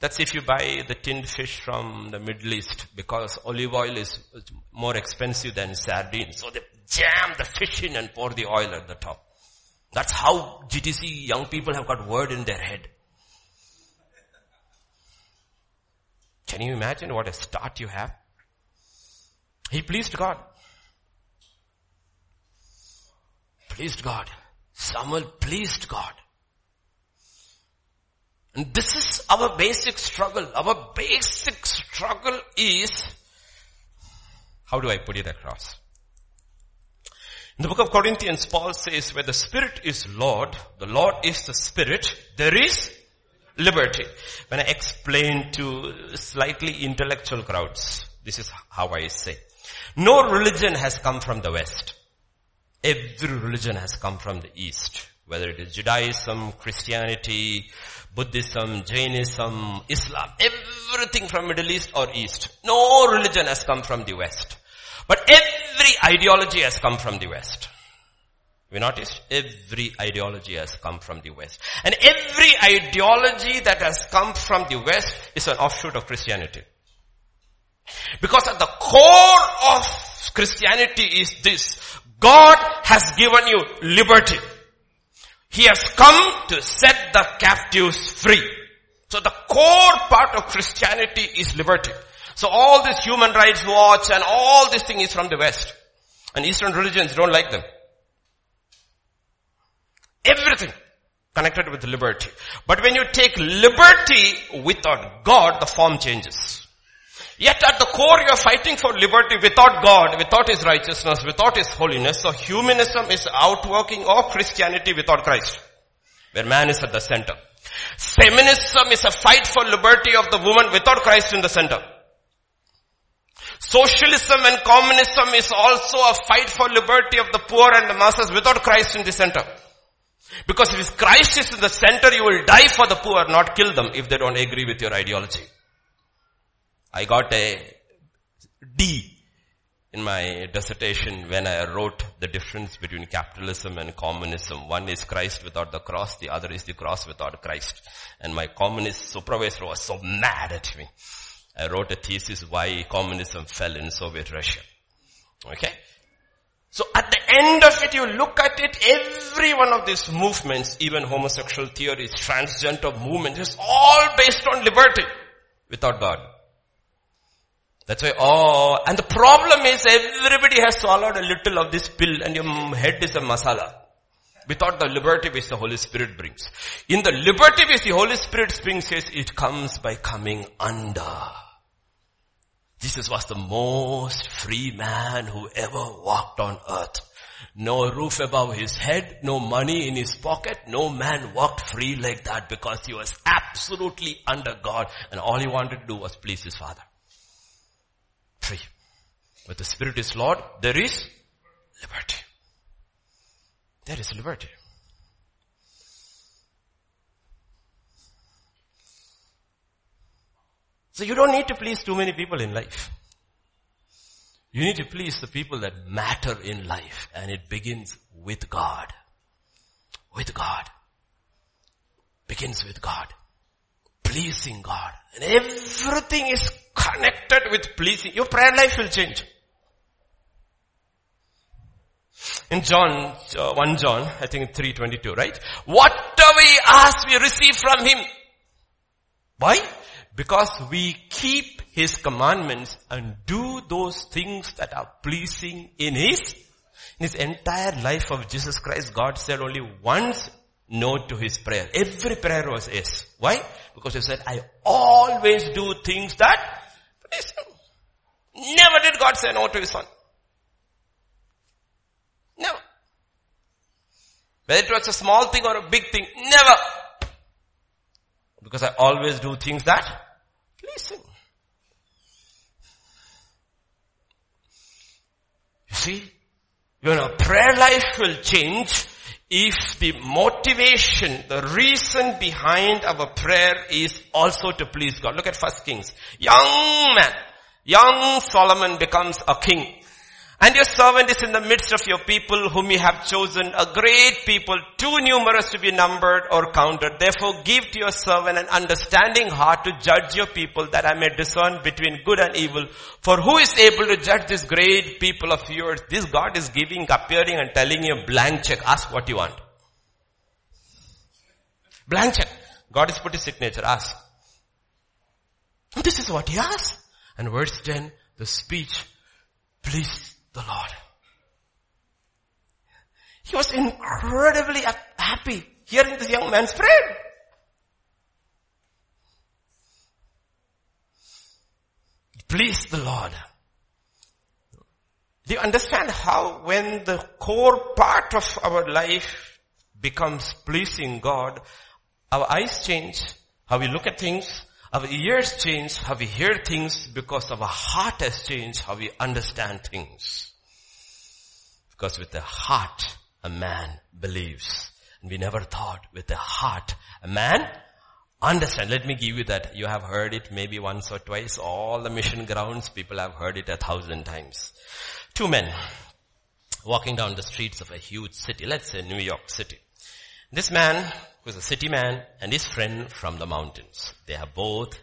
That's if you buy the tinned fish from the Middle East because olive oil is more expensive than sardines. So they jam the fish in and pour the oil at the top. That's how GTC young people have got word in their head. Can you imagine what a start you have? He pleased God. Pleased God. Samuel pleased God. And this is our basic struggle. Our basic struggle is, how do I put it across? In the book of Corinthians, Paul says, where the Spirit is Lord, the Lord is the Spirit, there is liberty. When I explain to slightly intellectual crowds, this is how I say. No religion has come from the West. Every religion has come from the East. Whether it is Judaism, Christianity, Buddhism, Jainism, Islam, everything from Middle East or East. No religion has come from the West. But every ideology has come from the West. We noticed every ideology has come from the West. And every ideology that has come from the West is an offshoot of Christianity. Because at the core of Christianity is this. God has given you liberty. He has come to set the captives free. So the core part of Christianity is liberty. So all this human rights watch and all this thing is from the West. And Eastern religions don't like them. Everything connected with liberty. But when you take liberty without God, the form changes. Yet at the core you're fighting for liberty without God, without His righteousness, without His holiness. So humanism is outworking of Christianity without Christ. Where man is at the center. Feminism is a fight for liberty of the woman without Christ in the center. Socialism and communism is also a fight for liberty of the poor and the masses without Christ in the center. Because if Christ is in the center, you will die for the poor, not kill them if they don't agree with your ideology. I got a D in my dissertation when I wrote the difference between capitalism and communism. One is Christ without the cross, the other is the cross without Christ. And my communist supervisor was so mad at me. I wrote a thesis why communism fell in Soviet Russia. Okay? So at the end of it, you look at it, every one of these movements, even homosexual theories, transgender movements, is all based on liberty without God. That's why, oh, and the problem is everybody has swallowed a little of this pill and your head is a masala. Without the liberty which the Holy Spirit brings. In the liberty which the Holy Spirit brings, says it comes by coming under. Jesus was the most free man who ever walked on earth. No roof above his head, no money in his pocket, no man walked free like that because he was absolutely under God and all he wanted to do was please his father. Free. But the Spirit is Lord, there is liberty. There is liberty. So you don't need to please too many people in life. You need to please the people that matter in life and it begins with God. With God. Begins with God. Pleasing God. And everything is connected with pleasing. Your prayer life will change. In John, uh, 1 John, I think 322, right? Whatever we ask, we receive from Him. Why? Because we keep His commandments and do those things that are pleasing in His, in His entire life of Jesus Christ, God said only once no to His prayer. Every prayer was yes. Why? Because He said, I always do things that please Him. Never did God say no to His Son. Never. Whether it was a small thing or a big thing, never. Because I always do things that Listen. You see, your prayer life will change if the motivation, the reason behind our prayer is also to please God. Look at First Kings. Young man, young Solomon becomes a king. And your servant is in the midst of your people whom you have chosen, a great people, too numerous to be numbered or counted. Therefore give to your servant an understanding heart to judge your people that I may discern between good and evil. For who is able to judge this great people of yours? This God is giving, appearing and telling you a blank check. Ask what you want. Blank check. God has put his signature. Ask. This is what he asked. And verse 10, the speech, please the Lord. He was incredibly happy hearing this young man's prayer. Please the Lord. Do you understand how when the core part of our life becomes pleasing God, our eyes change, how we look at things, our ears change, how we hear things because our heart has changed, how we understand things. Because with the heart, a man believes. And we never thought with the heart, a man understand. Let me give you that. You have heard it maybe once or twice. All the mission grounds, people have heard it a thousand times. Two men walking down the streets of a huge city. Let's say New York City. This man was a city man and his friend from the mountains. They are both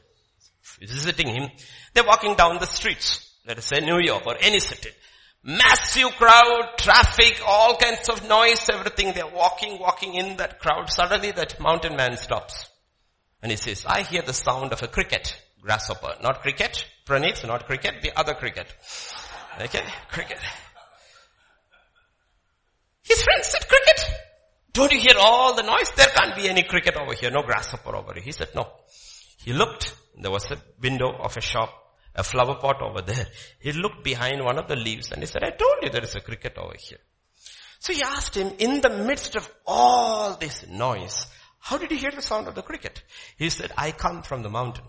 visiting him. They're walking down the streets. Let us say New York or any city. Massive crowd, traffic, all kinds of noise, everything. They're walking, walking in that crowd. Suddenly that mountain man stops. And he says, I hear the sound of a cricket, grasshopper. Not cricket, Pranit, not cricket, the other cricket. Okay, cricket. His friend said, cricket? Don't you hear all the noise? There can't be any cricket over here, no grasshopper over here. He said, no. He looked, there was a window of a shop, a flower pot over there. He looked behind one of the leaves and he said, I told you there is a cricket over here. So he asked him, in the midst of all this noise, How did he hear the sound of the cricket? He said, I come from the mountain.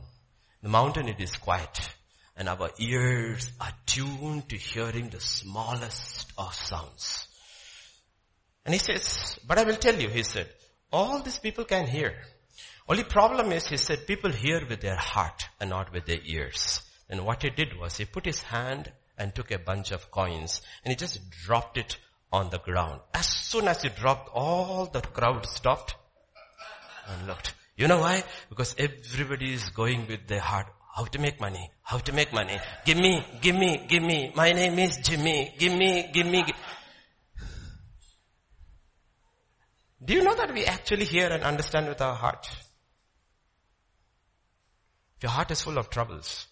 The mountain it is quiet and our ears are tuned to hearing the smallest of sounds. And he says, but I will tell you, he said, all these people can hear. Only problem is, he said, people hear with their heart and not with their ears. And what he did was he put his hand and took a bunch of coins and he just dropped it on the ground. As soon as he dropped, all the crowd stopped and looked. You know why? Because everybody is going with their heart. How to make money? How to make money? Give me, give me, give me. My name is Jimmy. Give me, give me. Do you know that we actually hear and understand with our heart? If your heart is full of troubles,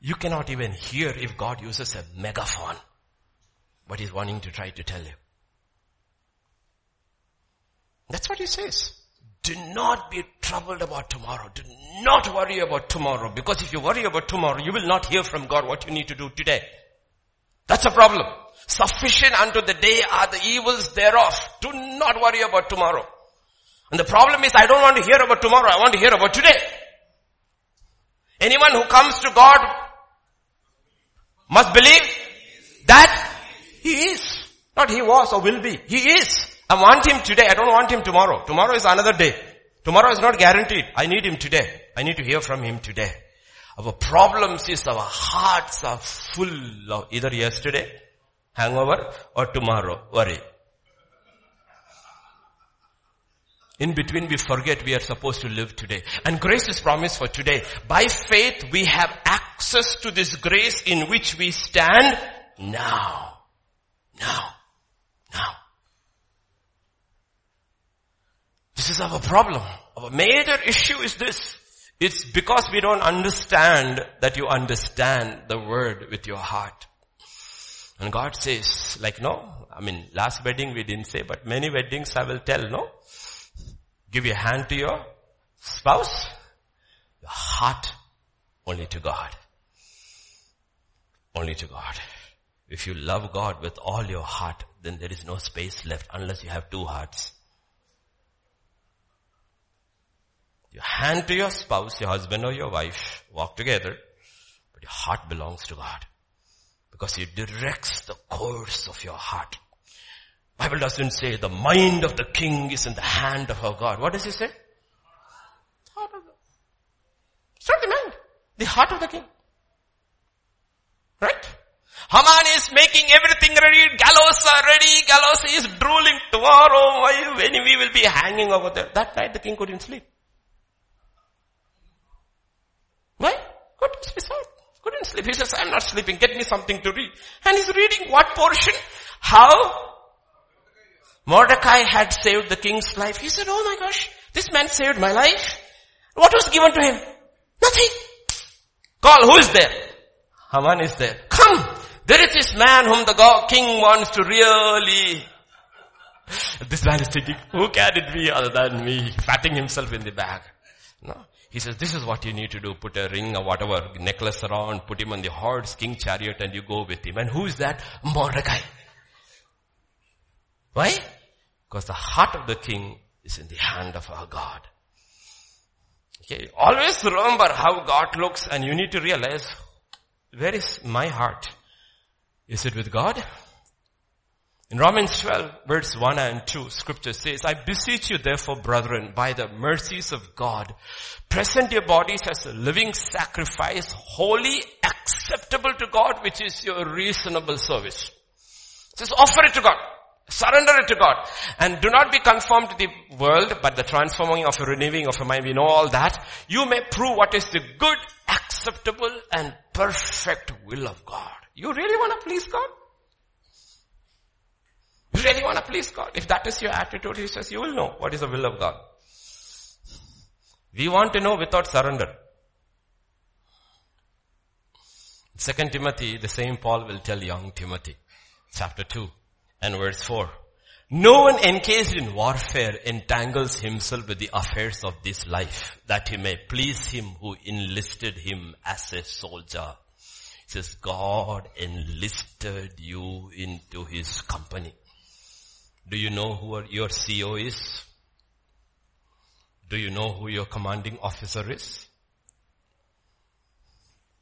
you cannot even hear if God uses a megaphone. What he's wanting to try to tell you. That's what he says. Do not be troubled about tomorrow. Do not worry about tomorrow. Because if you worry about tomorrow, you will not hear from God what you need to do today. That's a problem. Sufficient unto the day are the evils thereof. Do not worry about tomorrow. And the problem is I don't want to hear about tomorrow. I want to hear about today. Anyone who comes to God must believe that He is. Not He was or will be. He is. I want Him today. I don't want Him tomorrow. Tomorrow is another day. Tomorrow is not guaranteed. I need Him today. I need to hear from Him today. Our problems is our hearts are full of either yesterday, hangover, or tomorrow, worry. In between we forget we are supposed to live today. And grace is promised for today. By faith we have access to this grace in which we stand now. Now. Now. This is our problem. Our major issue is this. It's because we don't understand that you understand the word with your heart. And God says, like no, I mean last wedding we didn't say, but many weddings I will tell, no? Give your hand to your spouse, your heart only to God. Only to God. If you love God with all your heart, then there is no space left unless you have two hearts. Your hand to your spouse, your husband or your wife, walk together, but your heart belongs to God. Because He directs the course of your heart. Bible doesn't say the mind of the king is in the hand of our God. What does he say? Heart of the, it's not the mind. The heart of the king. Right? Haman is making everything ready. Gallows are ready. Gallows is drooling tomorrow. When we will be hanging over there. That night the king couldn't sleep. Why? Couldn't. Couldn't sleep. He says, I'm not sleeping. Get me something to read. And he's reading what portion? How Mordecai had saved the king's life. He said, oh my gosh, this man saved my life. What was given to him? Nothing. Call, who is there? Haman is there. Come. There is this man whom the king wants to really this man is thinking, who can it be other than me? Patting himself in the back. No. He says, this is what you need to do. Put a ring or whatever, necklace around, put him on the horse, king chariot and you go with him. And who is that? Mordecai. Why? Because the heart of the king is in the hand of our God. Okay. Always remember how God looks and you need to realize, where is my heart? Is it with God? In Romans 12 verse 1 and 2 scripture says, I beseech you therefore brethren by the mercies of God, present your bodies as a living sacrifice, holy, acceptable to God, which is your reasonable service. Just offer it to God. Surrender it to God. And do not be conformed to the world, but the transforming of a renewing of a mind. We know all that. You may prove what is the good, acceptable, and perfect will of God. You really want to please God? You really want to please God? If that is your attitude, he says, you will know what is the will of God. We want to know without surrender. Second Timothy, the same Paul will tell young Timothy, chapter 2 and verse 4. No one engaged in warfare entangles himself with the affairs of this life that he may please him who enlisted him as a soldier. It says God enlisted you into his company. Do you know who your CEO is? Do you know who your commanding officer is?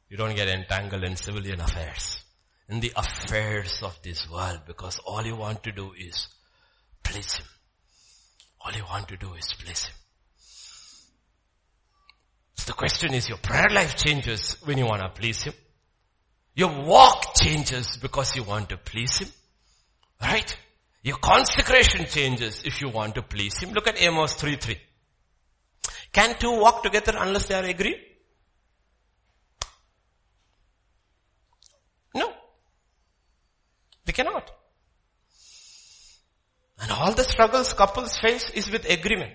You don't get entangled in civilian affairs, in the affairs of this world because all you want to do is please Him. All you want to do is please Him. So the question is your prayer life changes when you want to please Him. Your walk changes because you want to please Him. Right? Your consecration changes if you want to please Him. Look at Amos 3.3. Can two walk together unless they are agreed? No. They cannot. And all the struggles couples face is with agreement.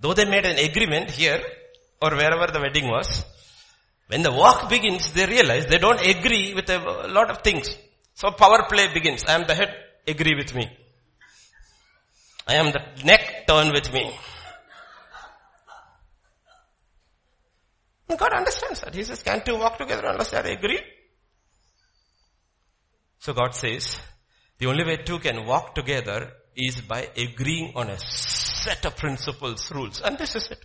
Though they made an agreement here or wherever the wedding was, when the walk begins, they realize they don't agree with a lot of things. So power play begins. I am the head, agree with me. I am the neck, turn with me. And God understands that. He says, can two walk together unless they are agreed? So God says, the only way two can walk together is by agreeing on a set of principles, rules. And this is it.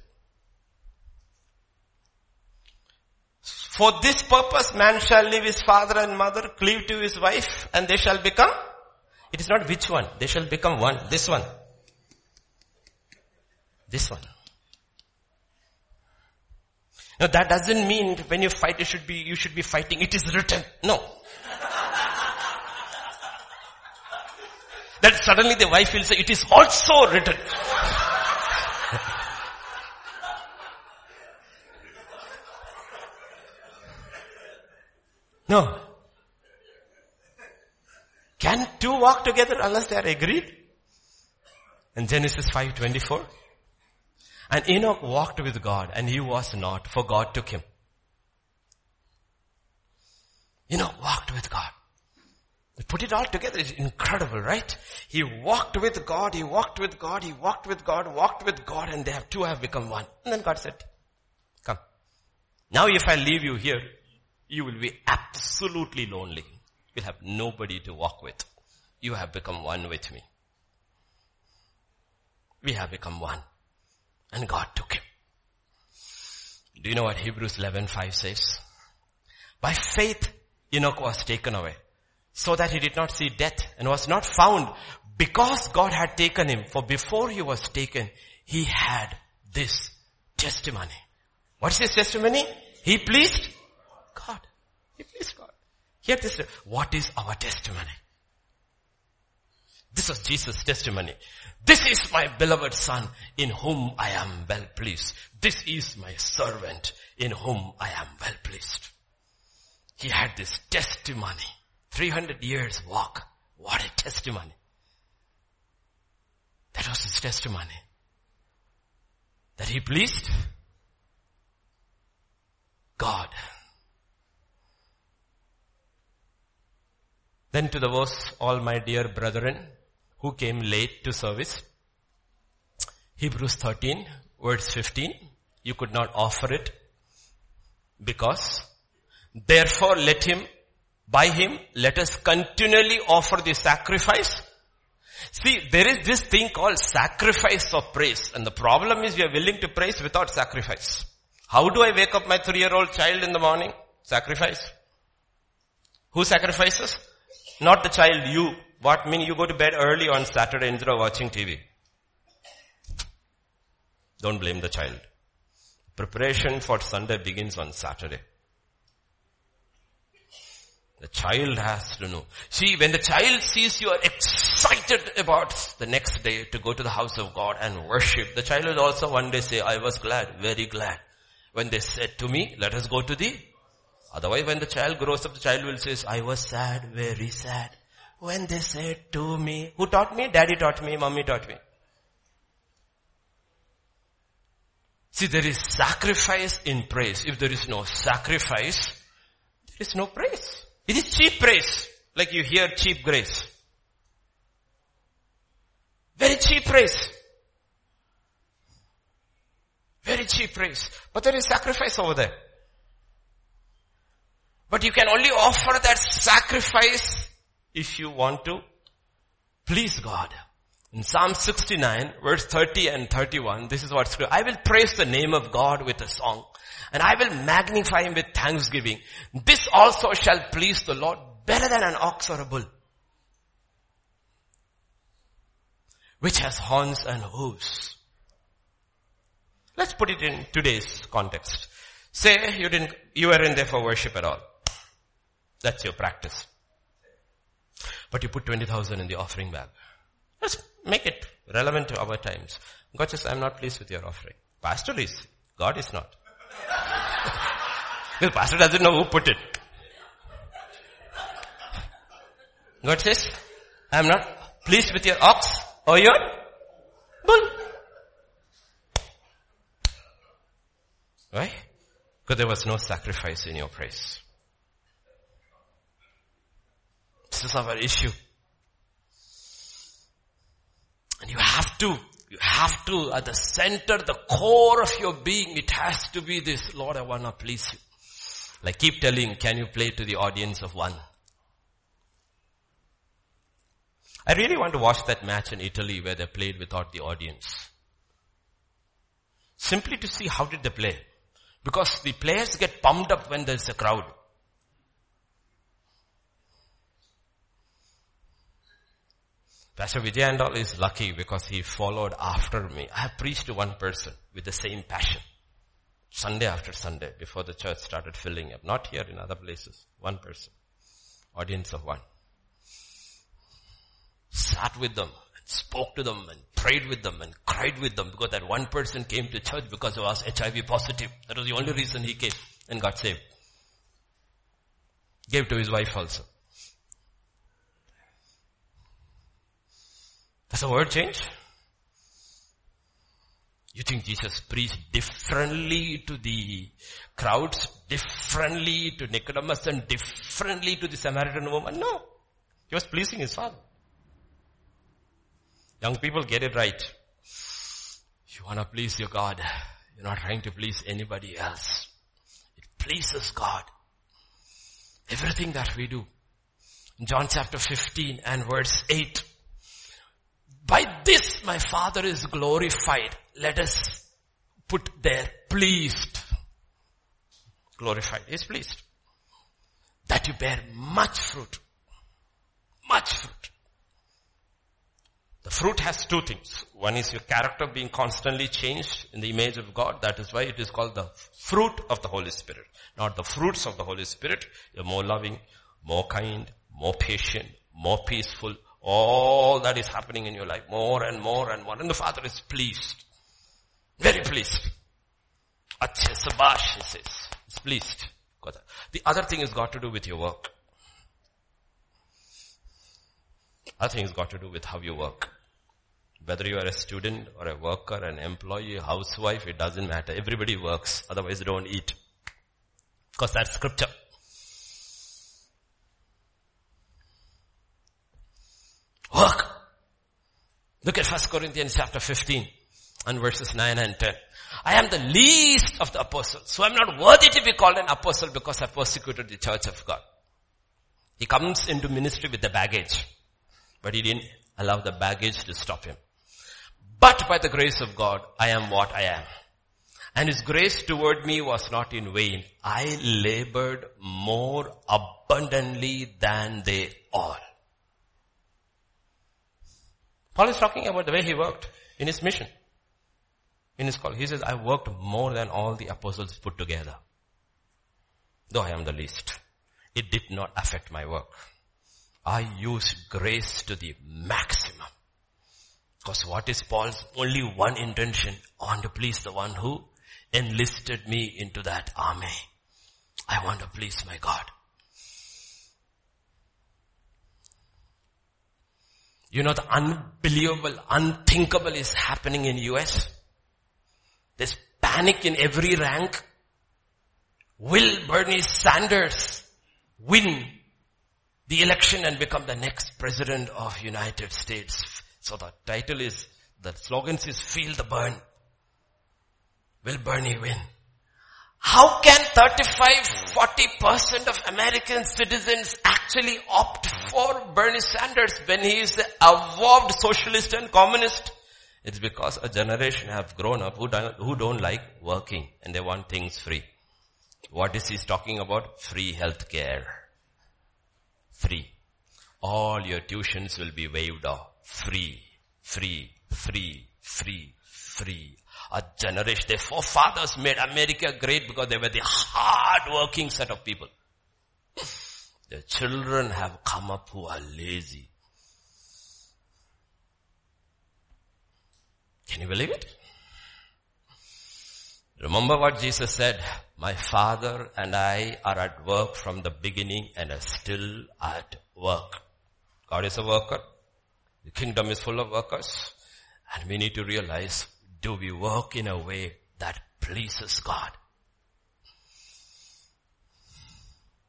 For this purpose man shall leave his father and mother, cleave to his wife, and they shall become, it is not which one, they shall become one, this one. This one. Now that doesn't mean when you fight, you should be, you should be fighting, it is written. No. that suddenly the wife will say, it is also written. No. Can two walk together unless they are agreed? In Genesis 5:24. And Enoch walked with God and he was not, for God took him. Enoch walked with God. Put it all together, it's incredible, right? He walked with God, he walked with God, he walked with God, walked with God, and they have two have become one. And then God said, come. Now if I leave you here, you will be absolutely lonely. You'll have nobody to walk with. You have become one with me. We have become one. And God took him. Do you know what Hebrews 11:5 says? By faith, Enoch was taken away so that he did not see death and was not found because God had taken him. For before he was taken, he had this testimony. What's his testimony? He pleased God. He pleased God. Hear this, what is our testimony? This was Jesus' testimony. This is my beloved son in whom I am well pleased. This is my servant in whom I am well pleased. He had this testimony. 300 years walk. What a testimony. That was his testimony. That he pleased God. Then to the verse, all my dear brethren who came late to service. Hebrews 13 verse 15. You could not offer it because therefore let him, by him, let us continually offer the sacrifice. See, there is this thing called sacrifice of praise and the problem is we are willing to praise without sacrifice. How do I wake up my three-year-old child in the morning? Sacrifice. Who sacrifices? Not the child, you. What mean you go to bed early on Saturday instead of watching TV? Don't blame the child. Preparation for Sunday begins on Saturday. The child has to know. See, when the child sees you are excited about the next day to go to the house of God and worship, the child will also one day say, I was glad, very glad. When they said to me, let us go to the Otherwise when the child grows up, the child will say, I was sad, very sad. When they said to me, who taught me? Daddy taught me, mommy taught me. See, there is sacrifice in praise. If there is no sacrifice, there is no praise. It is cheap praise. Like you hear cheap grace. Very cheap praise. Very cheap praise. But there is sacrifice over there. But you can only offer that sacrifice if you want to please God. In Psalm 69 verse 30 and 31, this is what's true. I will praise the name of God with a song and I will magnify him with thanksgiving. This also shall please the Lord better than an ox or a bull. Which has horns and hooves. Let's put it in today's context. Say you didn't, you weren't there for worship at all. That's your practice. But you put 20,000 in the offering bag. Let's make it relevant to our times. God says, I'm not pleased with your offering. Pastor is. God is not. the pastor doesn't know who put it. God says, I'm not pleased with your ox or your bull. Why? Because there was no sacrifice in your praise. This is our issue. And you have to, you have to, at the center, the core of your being, it has to be this, Lord, I want to please you. Like keep telling, can you play to the audience of one? I really want to watch that match in Italy where they played without the audience. Simply to see how did they play. Because the players get pumped up when there's a crowd. Pastor Vijayandal is lucky because he followed after me. I have preached to one person with the same passion. Sunday after Sunday before the church started filling up. Not here in other places. One person. Audience of one. Sat with them and spoke to them and prayed with them and cried with them because that one person came to church because he was HIV positive. That was the only reason he came and got saved. Gave to his wife also. Does the word change? You think Jesus preached differently to the crowds, differently to Nicodemus and differently to the Samaritan woman? No. He was pleasing his father. Young people get it right. You want to please your God. You're not trying to please anybody else. It pleases God. Everything that we do. John chapter 15 and verse 8. By this my Father is glorified. Let us put there pleased. Glorified is pleased. That you bear much fruit. Much fruit. The fruit has two things. One is your character being constantly changed in the image of God. That is why it is called the fruit of the Holy Spirit. Not the fruits of the Holy Spirit. You're more loving, more kind, more patient, more peaceful. All that is happening in your life. More and more and more. And the Father is pleased. Very pleased. Acha sabash, he says. He's pleased. The other thing has got to do with your work. Other thing has got to do with how you work. Whether you are a student or a worker, an employee, housewife, it doesn't matter. Everybody works. Otherwise don't eat. Because that's scripture. Work. Look at 1 Corinthians chapter 15 and verses 9 and 10. I am the least of the apostles. So I'm not worthy to be called an apostle because I persecuted the church of God. He comes into ministry with the baggage, but he didn't allow the baggage to stop him. But by the grace of God, I am what I am. And His grace toward me was not in vain. I labored more abundantly than they all. Paul is talking about the way he worked in his mission. In his call. He says, I worked more than all the apostles put together. Though I am the least. It did not affect my work. I used grace to the maximum. Because what is Paul's only one intention? I want to please the one who enlisted me into that army. I want to please my God. You know the unbelievable, unthinkable is happening in US. There's panic in every rank. Will Bernie Sanders win the election and become the next president of United States? So the title is, the slogan is feel the Bern. Will Bernie win? How can 35, 40% of American citizens actually opt for Bernie Sanders when he is the avowed socialist and communist? It's because a generation have grown up who don't, who don't like working and they want things free. What is he talking about? Free health care. Free. All your tuitions will be waived off. Free, free, free, free, free. A generation, their forefathers made America great because they were the hard working set of people. Their children have come up who are lazy. Can you believe it? Remember what Jesus said? My father and I are at work from the beginning and are still at work. God is a worker. The kingdom is full of workers. And we need to realize, do we work in a way that pleases God?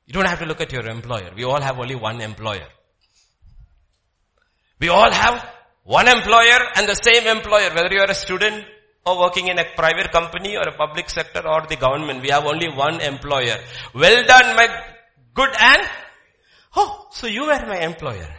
You don't have to look at your employer. We all have only one employer. We all have one employer and the same employer, whether you are a student or working in a private company or a public sector or the government. We have only one employer. Well done, my good and, oh, so you were my employer.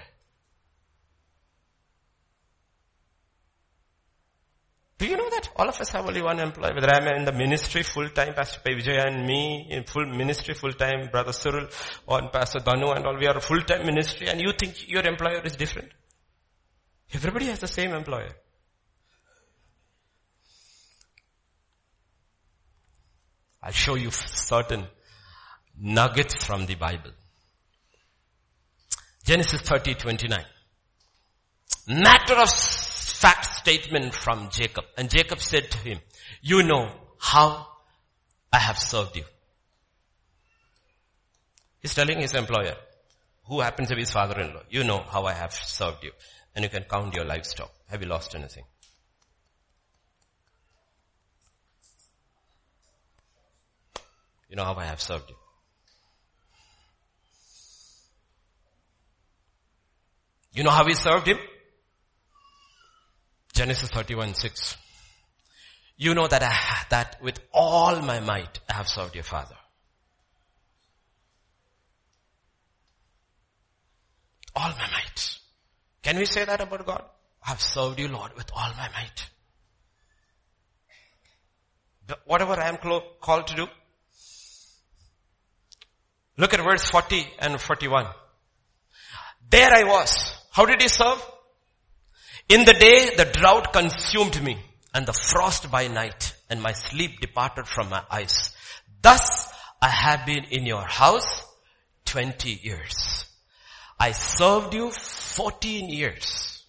Do you know that? All of us have only one employer. Whether I'm in the ministry full time, Pastor Vijay and me, in full ministry full time, Brother Cyril or Pastor Danu and all, we are full time ministry and you think your employer is different. Everybody has the same employer. I'll show you certain nuggets from the Bible. Genesis 30, 29. Matter of fact statement from Jacob. And Jacob said to him, you know how I have served you. He's telling his employer, who happens to be his father-in-law, you know how I have served you. And you can count your livestock. Have you lost anything? You know how I have served you. You know how he served him? Genesis 31, 6. You know that I, that with all my might I have served your father. All my might. Can we say that about God? I have served you Lord with all my might. Whatever I am called to do. Look at verse 40 and 41. There I was. How did he serve? In the day the drought consumed me and the frost by night and my sleep departed from my eyes. Thus I have been in your house 20 years. I served you 14 years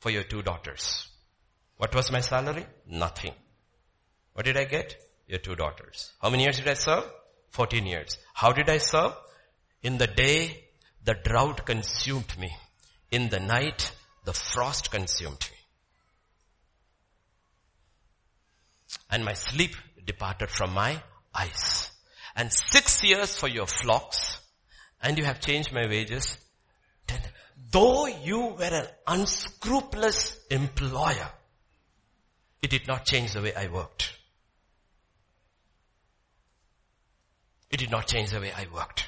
for your two daughters. What was my salary? Nothing. What did I get? Your two daughters. How many years did I serve? 14 years. How did I serve? In the day the drought consumed me. In the night the frost consumed me. And my sleep departed from my eyes. And six years for your flocks, and you have changed my wages. Ten. Though you were an unscrupulous employer, it did not change the way I worked. It did not change the way I worked.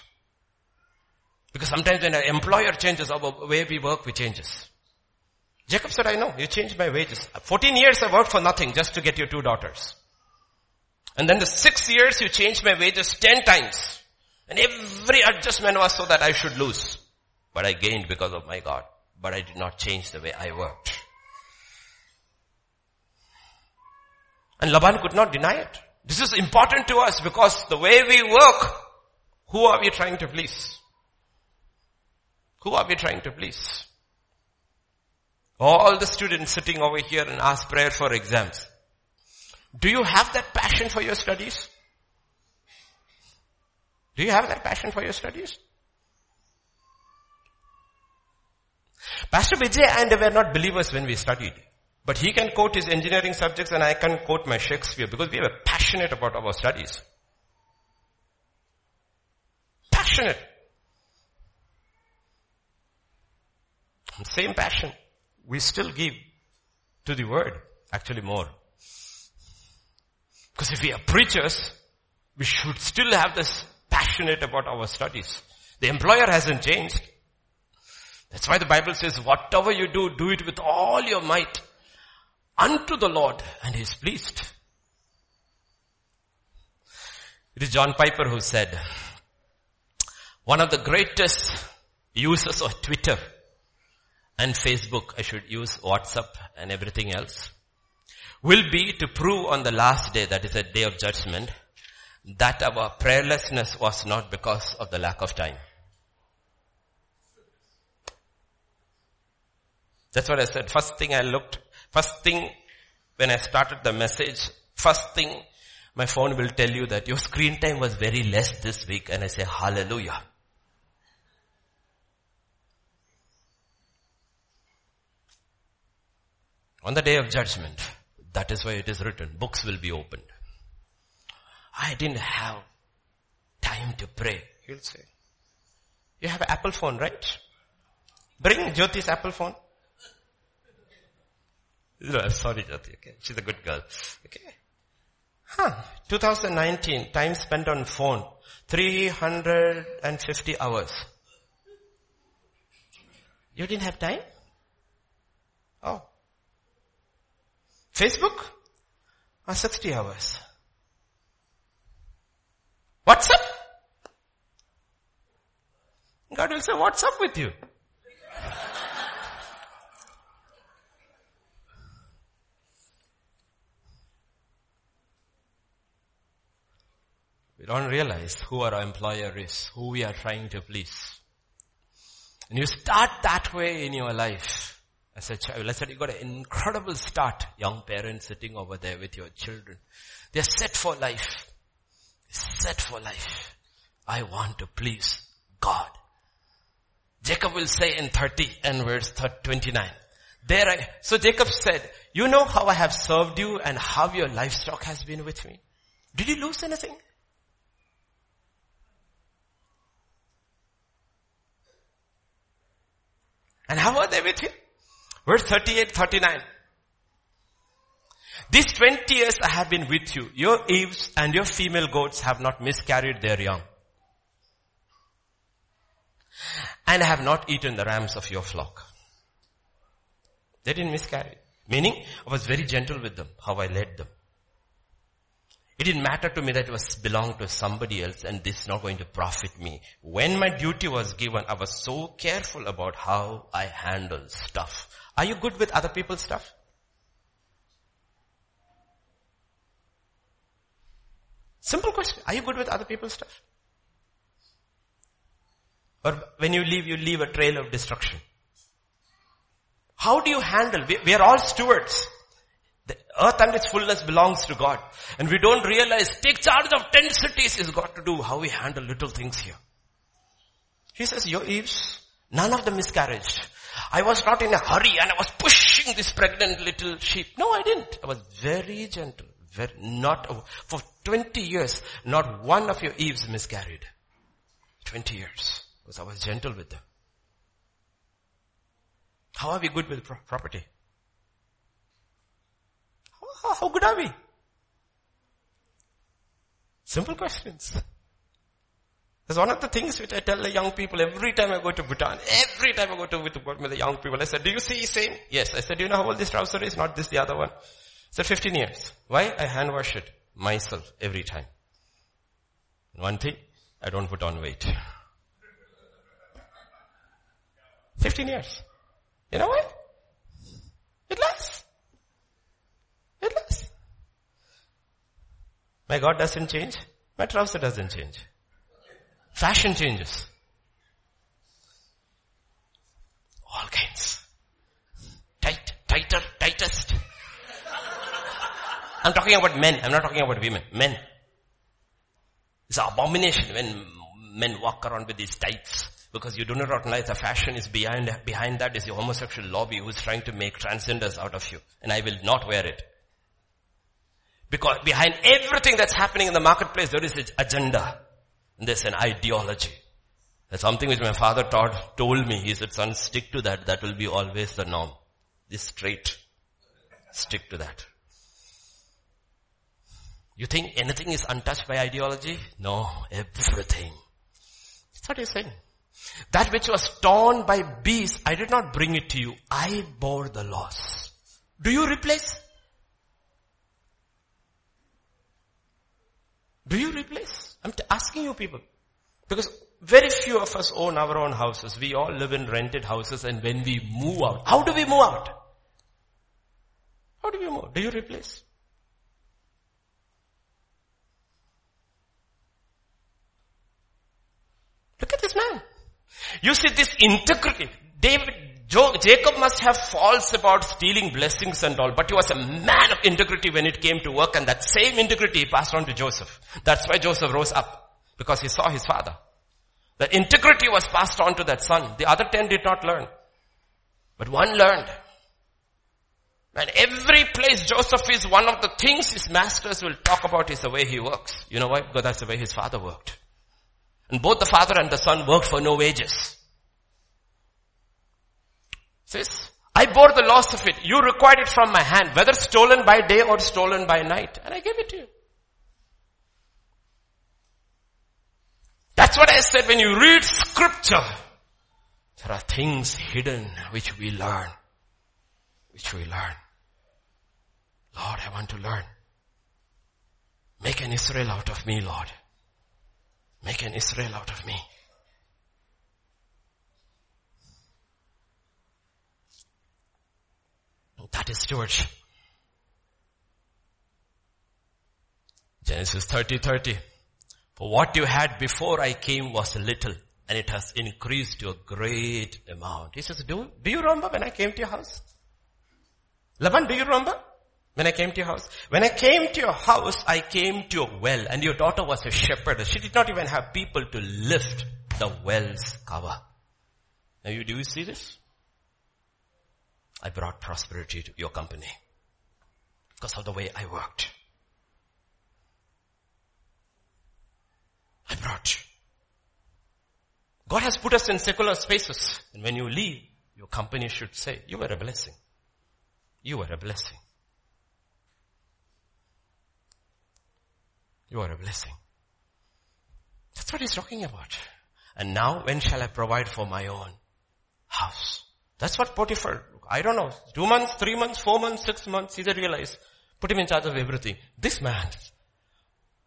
Because sometimes when an employer changes, our way we work, we changes. Jacob said, I know, you changed my wages. Uh, 14 years I worked for nothing just to get your two daughters. And then the six years you changed my wages 10 times. And every adjustment was so that I should lose. But I gained because of my God. But I did not change the way I worked. And Laban could not deny it. This is important to us because the way we work, who are we trying to please? Who are we trying to please? All the students sitting over here and ask prayer for exams. Do you have that passion for your studies? Do you have that passion for your studies? Pastor Vijay and I were not believers when we studied. But he can quote his engineering subjects and I can quote my Shakespeare because we were passionate about our studies. Passionate. Same passion we still give to the word, actually more. Because if we are preachers, we should still have this passionate about our studies. The employer hasn't changed. That's why the Bible says, whatever you do, do it with all your might unto the Lord and He is pleased. It is John Piper who said, one of the greatest users of Twitter and Facebook, I should use WhatsApp and everything else, will be to prove on the last day, that is a day of judgment, that our prayerlessness was not because of the lack of time. That's what I said. First thing I looked, first thing when I started the message, first thing my phone will tell you that your screen time was very less this week and I say hallelujah. On the day of judgment, that is why it is written, books will be opened. I didn't have time to pray. He'll say, you have an Apple phone, right? Bring Jyoti's Apple phone. No, sorry Jyoti, okay. She's a good girl. Okay. Huh. 2019, time spent on phone, 350 hours. You didn't have time? Oh. Facebook? Or 60 hours. What's up? God will say, what's up with you? we don't realize who our employer is, who we are trying to please. And you start that way in your life as a child. I said, you got an incredible start. Young parents sitting over there with your children. They're set for life. Set for life. I want to please God. Jacob will say in 30 and verse 29. There I, so Jacob said, you know how I have served you and how your livestock has been with me. Did you lose anything? And how are they with you? Verse 38, 39. These 20 years I have been with you. Your ewes and your female goats have not miscarried their young. And I have not eaten the rams of your flock. They didn't miscarry. Meaning, I was very gentle with them, how I led them. It didn't matter to me that it was belonged to somebody else and this is not going to profit me. When my duty was given, I was so careful about how I handle stuff. Are you good with other people's stuff? Simple question. Are you good with other people's stuff? Or when you leave, you leave a trail of destruction. How do you handle? We, we are all stewards. The earth and its fullness belongs to God. And we don't realize take charge of ten cities is got to do how we handle little things here. He says, your eves, none of them miscarried. I was not in a hurry and I was pushing this pregnant little sheep. No, I didn't. I was very gentle. Very, not, for 20 years, not one of your eves miscarried. 20 years. Because I was gentle with them. How are we good with pro- property? How good are we? Simple questions. That's one of the things which I tell the young people every time I go to Bhutan. Every time I go to with, with the young people, I said, do you see same? Yes. I said, do you know how old this trouser is? Not this, the other one. I said, 15 years. Why? I hand wash it myself every time. One thing, I don't put on weight. 15 years. You know why? It lasts. It lasts. My God doesn't change. My trouser doesn't change. Fashion changes. All kinds. Tight, tighter, tightest. I'm talking about men. I'm not talking about women. Men. It's an abomination when men walk around with these tights because you do not recognize the fashion is behind, behind that is the homosexual lobby who's trying to make transgenders out of you. And I will not wear it. Because behind everything that's happening in the marketplace, there is an agenda. There's an ideology. Something which my father taught, told me. He said, son, stick to that. That will be always the norm. This straight. Stick to that. You think anything is untouched by ideology? No, everything. That's what he's saying. That which was torn by beasts, I did not bring it to you. I bore the loss. Do you replace? Do you replace? I'm asking you people. Because very few of us own our own houses. We all live in rented houses and when we move out, how do we move out? How do you move? Do you replace? Look at this man. You see this integrity. David, Jacob must have faults about stealing blessings and all, but he was a man of integrity when it came to work and that same integrity he passed on to Joseph. That's why Joseph rose up, because he saw his father. The integrity was passed on to that son. The other ten did not learn. But one learned. And every place Joseph is, one of the things his masters will talk about is the way he works. You know why? Because that's the way his father worked. And both the father and the son worked for no wages. Says, I bore the loss of it. You required it from my hand, whether stolen by day or stolen by night. And I gave it to you. That's what I said when you read scripture. There are things hidden which we learn. Which we learn. Lord, I want to learn. Make an Israel out of me, Lord. Make an Israel out of me. That is stewardship. Genesis 30, 30. For what you had before I came was little and it has increased to a great amount. He says, do, do you remember when I came to your house? Laban, do you remember? When I came to your house. When I came to your house, I came to a well and your daughter was a shepherd. She did not even have people to lift the well's cover. Now you, do you see this? I brought prosperity to your company because of the way I worked. I brought. God has put us in secular spaces and when you leave, your company should say, you were a blessing. You were a blessing. You are a blessing. That's what he's talking about. And now when shall I provide for my own house? That's what Potiphar, I don't know, two months, three months, four months, six months, he said realize, put him in charge of everything. This man,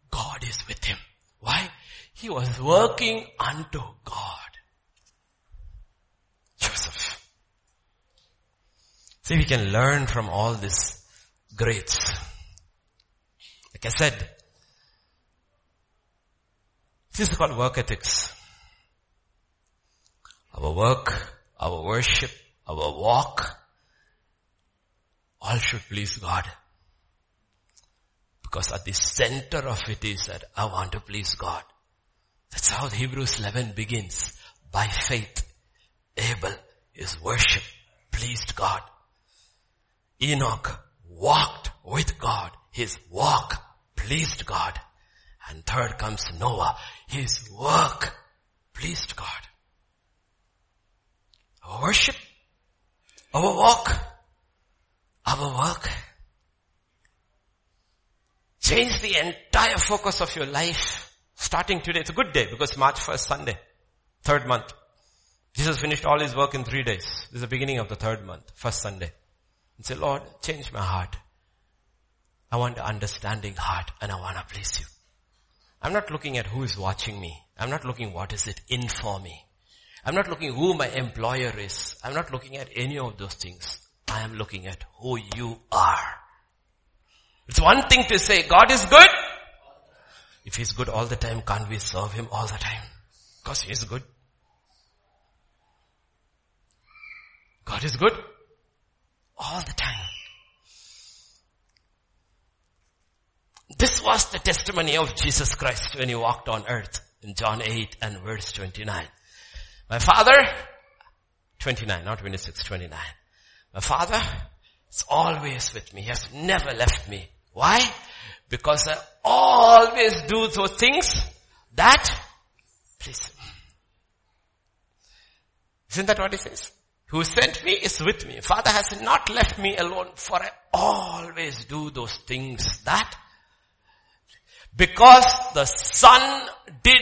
God is with him. Why? He was working unto God. Joseph. See, we can learn from all these greats. Like I said, this is called work ethics. Our work, our worship, our walk, all should please God. Because at the center of it is that I want to please God. That's how Hebrews 11 begins. By faith, Abel, his worship pleased God. Enoch walked with God. His walk pleased God. And third comes Noah. His work pleased God. Our worship, our walk, our work. Change the entire focus of your life starting today. It's a good day because March 1st Sunday, third month. Jesus finished all his work in three days. This is the beginning of the third month, first Sunday. And say, Lord, change my heart. I want an understanding heart and I want to please you. I'm not looking at who is watching me. I'm not looking what is it in for me. I'm not looking who my employer is. I'm not looking at any of those things. I am looking at who you are. It's one thing to say God is good. If He's good all the time, can't we serve Him all the time? Because He is good. God is good all the time. This was the testimony of Jesus Christ when he walked on earth in John 8 and verse 29. My father, 29, not 26, 29. My father is always with me. He has never left me. Why? Because I always do those things that please him. Isn't that what he says? Who sent me is with me. Father has not left me alone for I always do those things that because the son did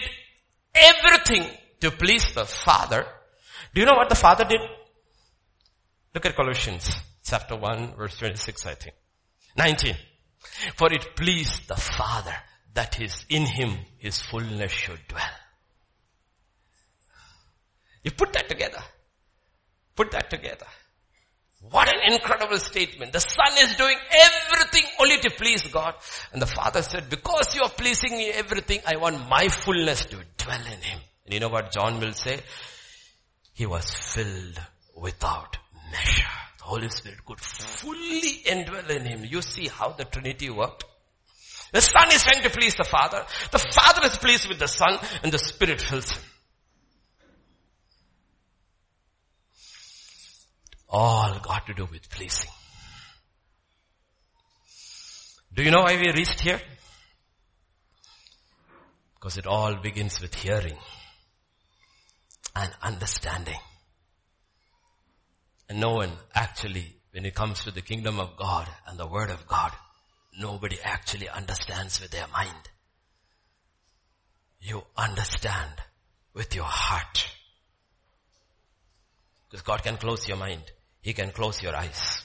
everything to please the Father. Do you know what the Father did? Look at Colossians chapter 1 verse 26 I think. 19. For it pleased the Father that is in him his fullness should dwell. You put that together. Put that together. What an incredible statement. The son is doing everything only to please God. And the father said, because you are pleasing me everything, I want my fullness to dwell in him. And you know what John will say? He was filled without measure. The Holy Spirit could fully indwell in him. You see how the Trinity worked? The Son is trying to please the Father. The Father is pleased with the Son and the Spirit fills him. All got to do with pleasing. Do you know why we reached here? Because it all begins with hearing and understanding. And no one actually, when it comes to the kingdom of God and the word of God, nobody actually understands with their mind. You understand with your heart. Because God can close your mind. He can close your eyes.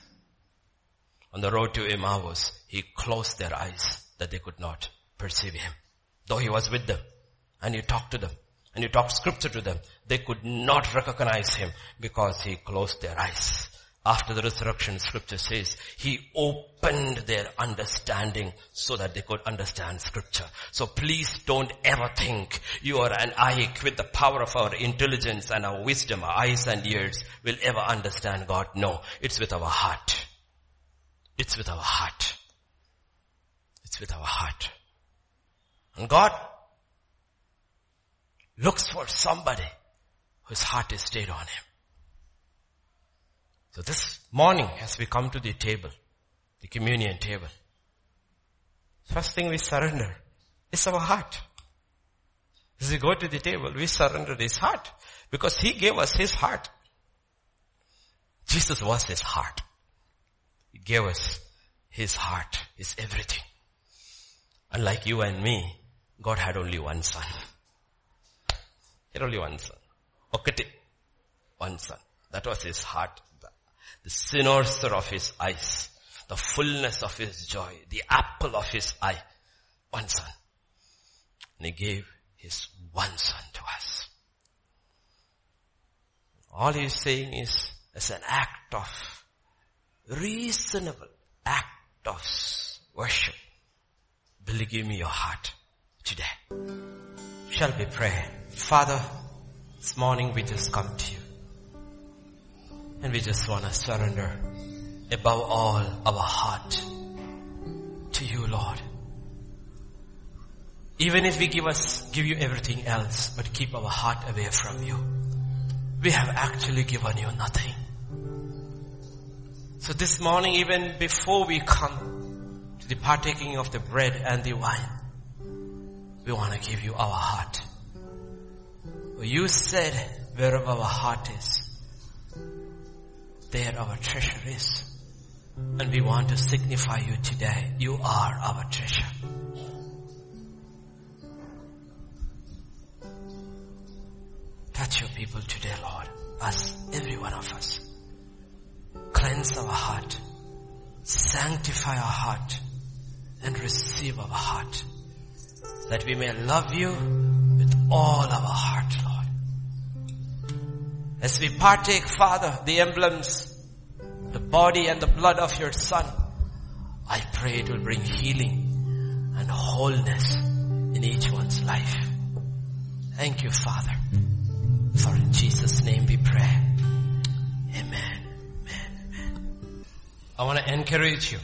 On the road to Emmaus, He closed their eyes that they could not perceive Him. Though He was with them and He talked to them and He talked scripture to them, they could not recognize Him because He closed their eyes. After the resurrection, scripture says, He opened their understanding so that they could understand scripture. So please don't ever think you or an I with the power of our intelligence and our wisdom, our eyes and ears will ever understand God. No, it's with our heart. It's with our heart. It's with our heart. And God looks for somebody whose heart is stayed on Him. So this morning as we come to the table, the communion table, first thing we surrender is our heart. As we go to the table, we surrender his heart because he gave us his heart. Jesus was his heart. He gave us his heart, his everything. Unlike you and me, God had only one son. He had only one son. Okati. One son. That was his heart the cynosure of his eyes, the fullness of his joy, the apple of his eye, one son. And he gave his one son to us. All he's saying is, as an act of reasonable act of worship, give me your heart today? Shall we pray? Father, this morning we just come to you. And we just want to surrender above all our heart to you, Lord. Even if we give us, give you everything else, but keep our heart away from you, we have actually given you nothing. So this morning, even before we come to the partaking of the bread and the wine, we want to give you our heart. You said wherever our heart is, there our treasure is. And we want to signify you today. You are our treasure. Touch your people today, Lord. Us, every one of us. Cleanse our heart. Sanctify our heart. And receive our heart. That we may love you with all our heart. As we partake, Father, the emblems, the body and the blood of your Son, I pray it will bring healing and wholeness in each one's life. Thank you, Father. For in Jesus' name we pray. Amen. Amen. Amen. I want to encourage you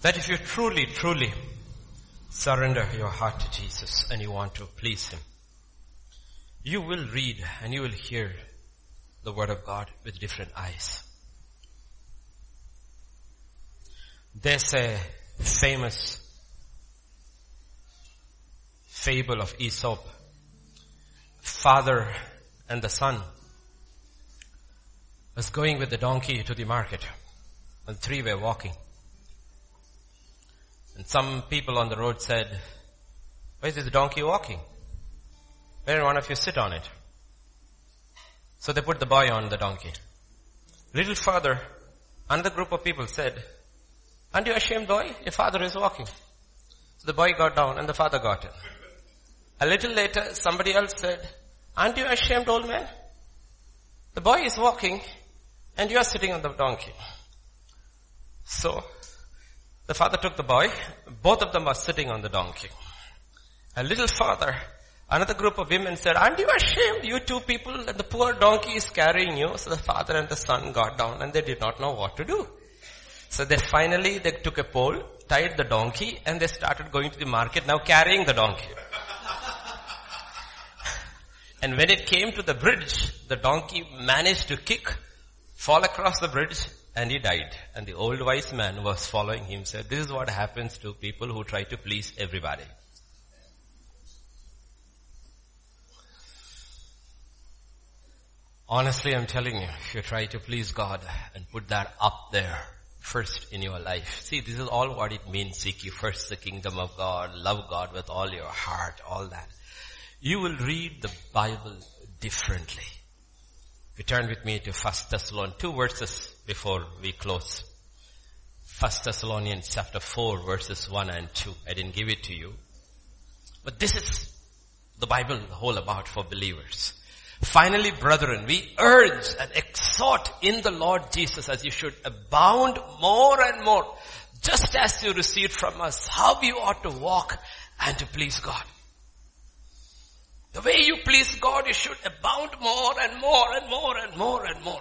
that if you truly, truly surrender your heart to Jesus and you want to please Him, you will read and you will hear the word of God with different eyes. There's a famous fable of Aesop, father and the son was going with the donkey to the market and three were walking. And some people on the road said, why is this donkey walking? Where one of you sit on it? So they put the boy on the donkey. Little further, another group of people said, Aren't you ashamed boy? Your father is walking. So the boy got down and the father got in. A little later, somebody else said, Aren't you ashamed old man? The boy is walking and you are sitting on the donkey. So, the father took the boy. Both of them are sitting on the donkey. A little farther, another group of women said, aren't you ashamed, you two people, that the poor donkey is carrying you? So the father and the son got down and they did not know what to do. So they finally, they took a pole, tied the donkey, and they started going to the market, now carrying the donkey. and when it came to the bridge, the donkey managed to kick, fall across the bridge, and he died. And the old wise man was following him said, this is what happens to people who try to please everybody. Honestly, I'm telling you, if you try to please God and put that up there first in your life, see, this is all what it means. Seek you first the kingdom of God, love God with all your heart, all that. You will read the Bible differently. Return with me to First Thessalonians, two verses before we close. 1 Thessalonians chapter 4 verses 1 and 2. I didn't give it to you. But this is the Bible whole about for believers. Finally, brethren, we urge and exhort in the Lord Jesus as you should abound more and more, just as you received from us, how you ought to walk and to please God. The way you please God, you should abound more and more and more and more and more.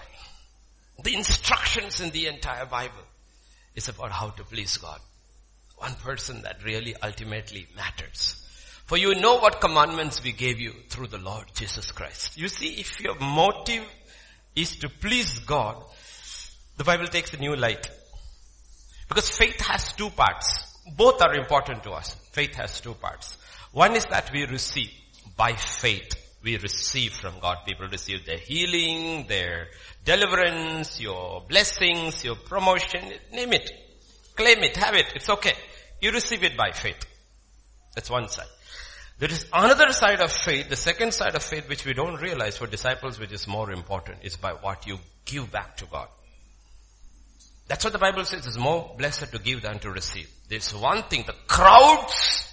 The instructions in the entire Bible is about how to please God. One person that really ultimately matters. For you know what commandments we gave you through the Lord Jesus Christ. You see, if your motive is to please God, the Bible takes a new light. Because faith has two parts. Both are important to us. Faith has two parts. One is that we receive by faith. We receive from God. People receive their healing, their deliverance, your blessings, your promotion, name it. Claim it, have it, it's okay. You receive it by faith. That's one side. There is another side of faith, the second side of faith which we don't realize for disciples which is more important is by what you give back to God. That's what the Bible says it's more blessed to give than to receive. There's one thing, the crowds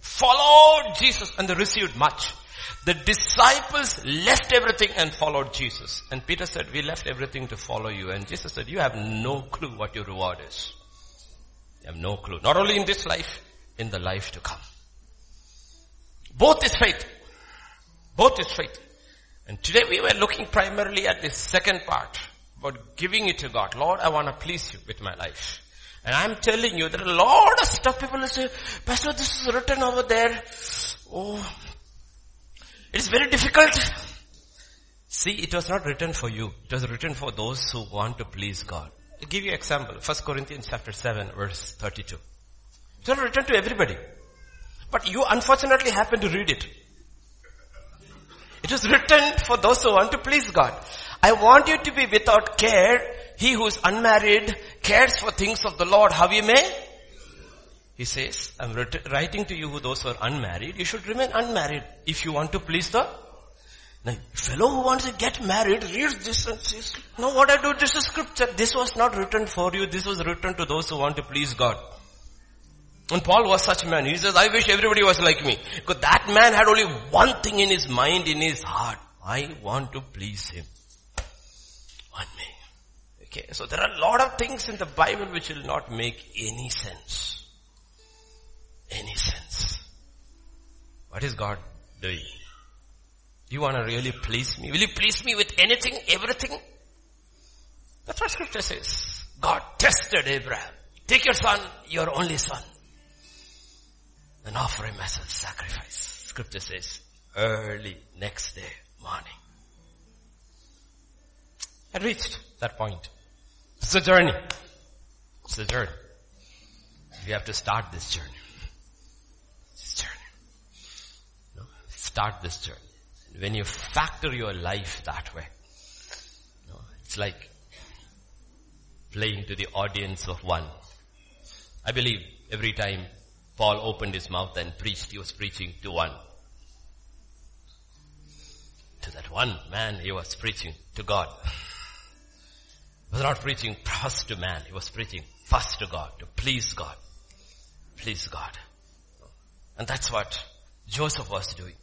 followed Jesus and they received much. The disciples left everything and followed Jesus. And Peter said, we left everything to follow you. And Jesus said, you have no clue what your reward is. You have no clue. Not only in this life, in the life to come. Both is faith. Both is faith. And today we were looking primarily at this second part, about giving it to God. Lord, I want to please you with my life. And I'm telling you, there are a lot of stuff people will say, Pastor, this is written over there. Oh, it is very difficult. See, it was not written for you. It was written for those who want to please God. I'll give you an example. 1 Corinthians chapter 7 verse 32. It's not written to everybody. But you unfortunately happen to read it. It is written for those who want to please God. I want you to be without care. He who is unmarried cares for things of the Lord, how you may. He says, I'm writing to you who those who are unmarried, you should remain unmarried if you want to please the now, fellow who wants to get married reads this and says, no, what I do, this is scripture. This was not written for you. This was written to those who want to please God. And Paul was such a man. He says, I wish everybody was like me. Because that man had only one thing in his mind, in his heart. I want to please him. One me. Okay, so there are a lot of things in the Bible which will not make any sense. Any sense. What is God doing? You want to really please me? Will you please me with anything, everything? That's what scripture says. God tested Abraham. Take your son, your only son and offer him as a sacrifice. Scripture says, early next day morning. I reached that point. It's a journey. It's a journey. We have to start this journey. This journey. No? Start this journey. When you factor your life that way, no? it's like playing to the audience of one. I believe every time Paul opened his mouth and preached. He was preaching to one. to that one man, he was preaching to God. He was not preaching first to man, he was preaching first to God, to please God. Please God. And that's what Joseph was doing.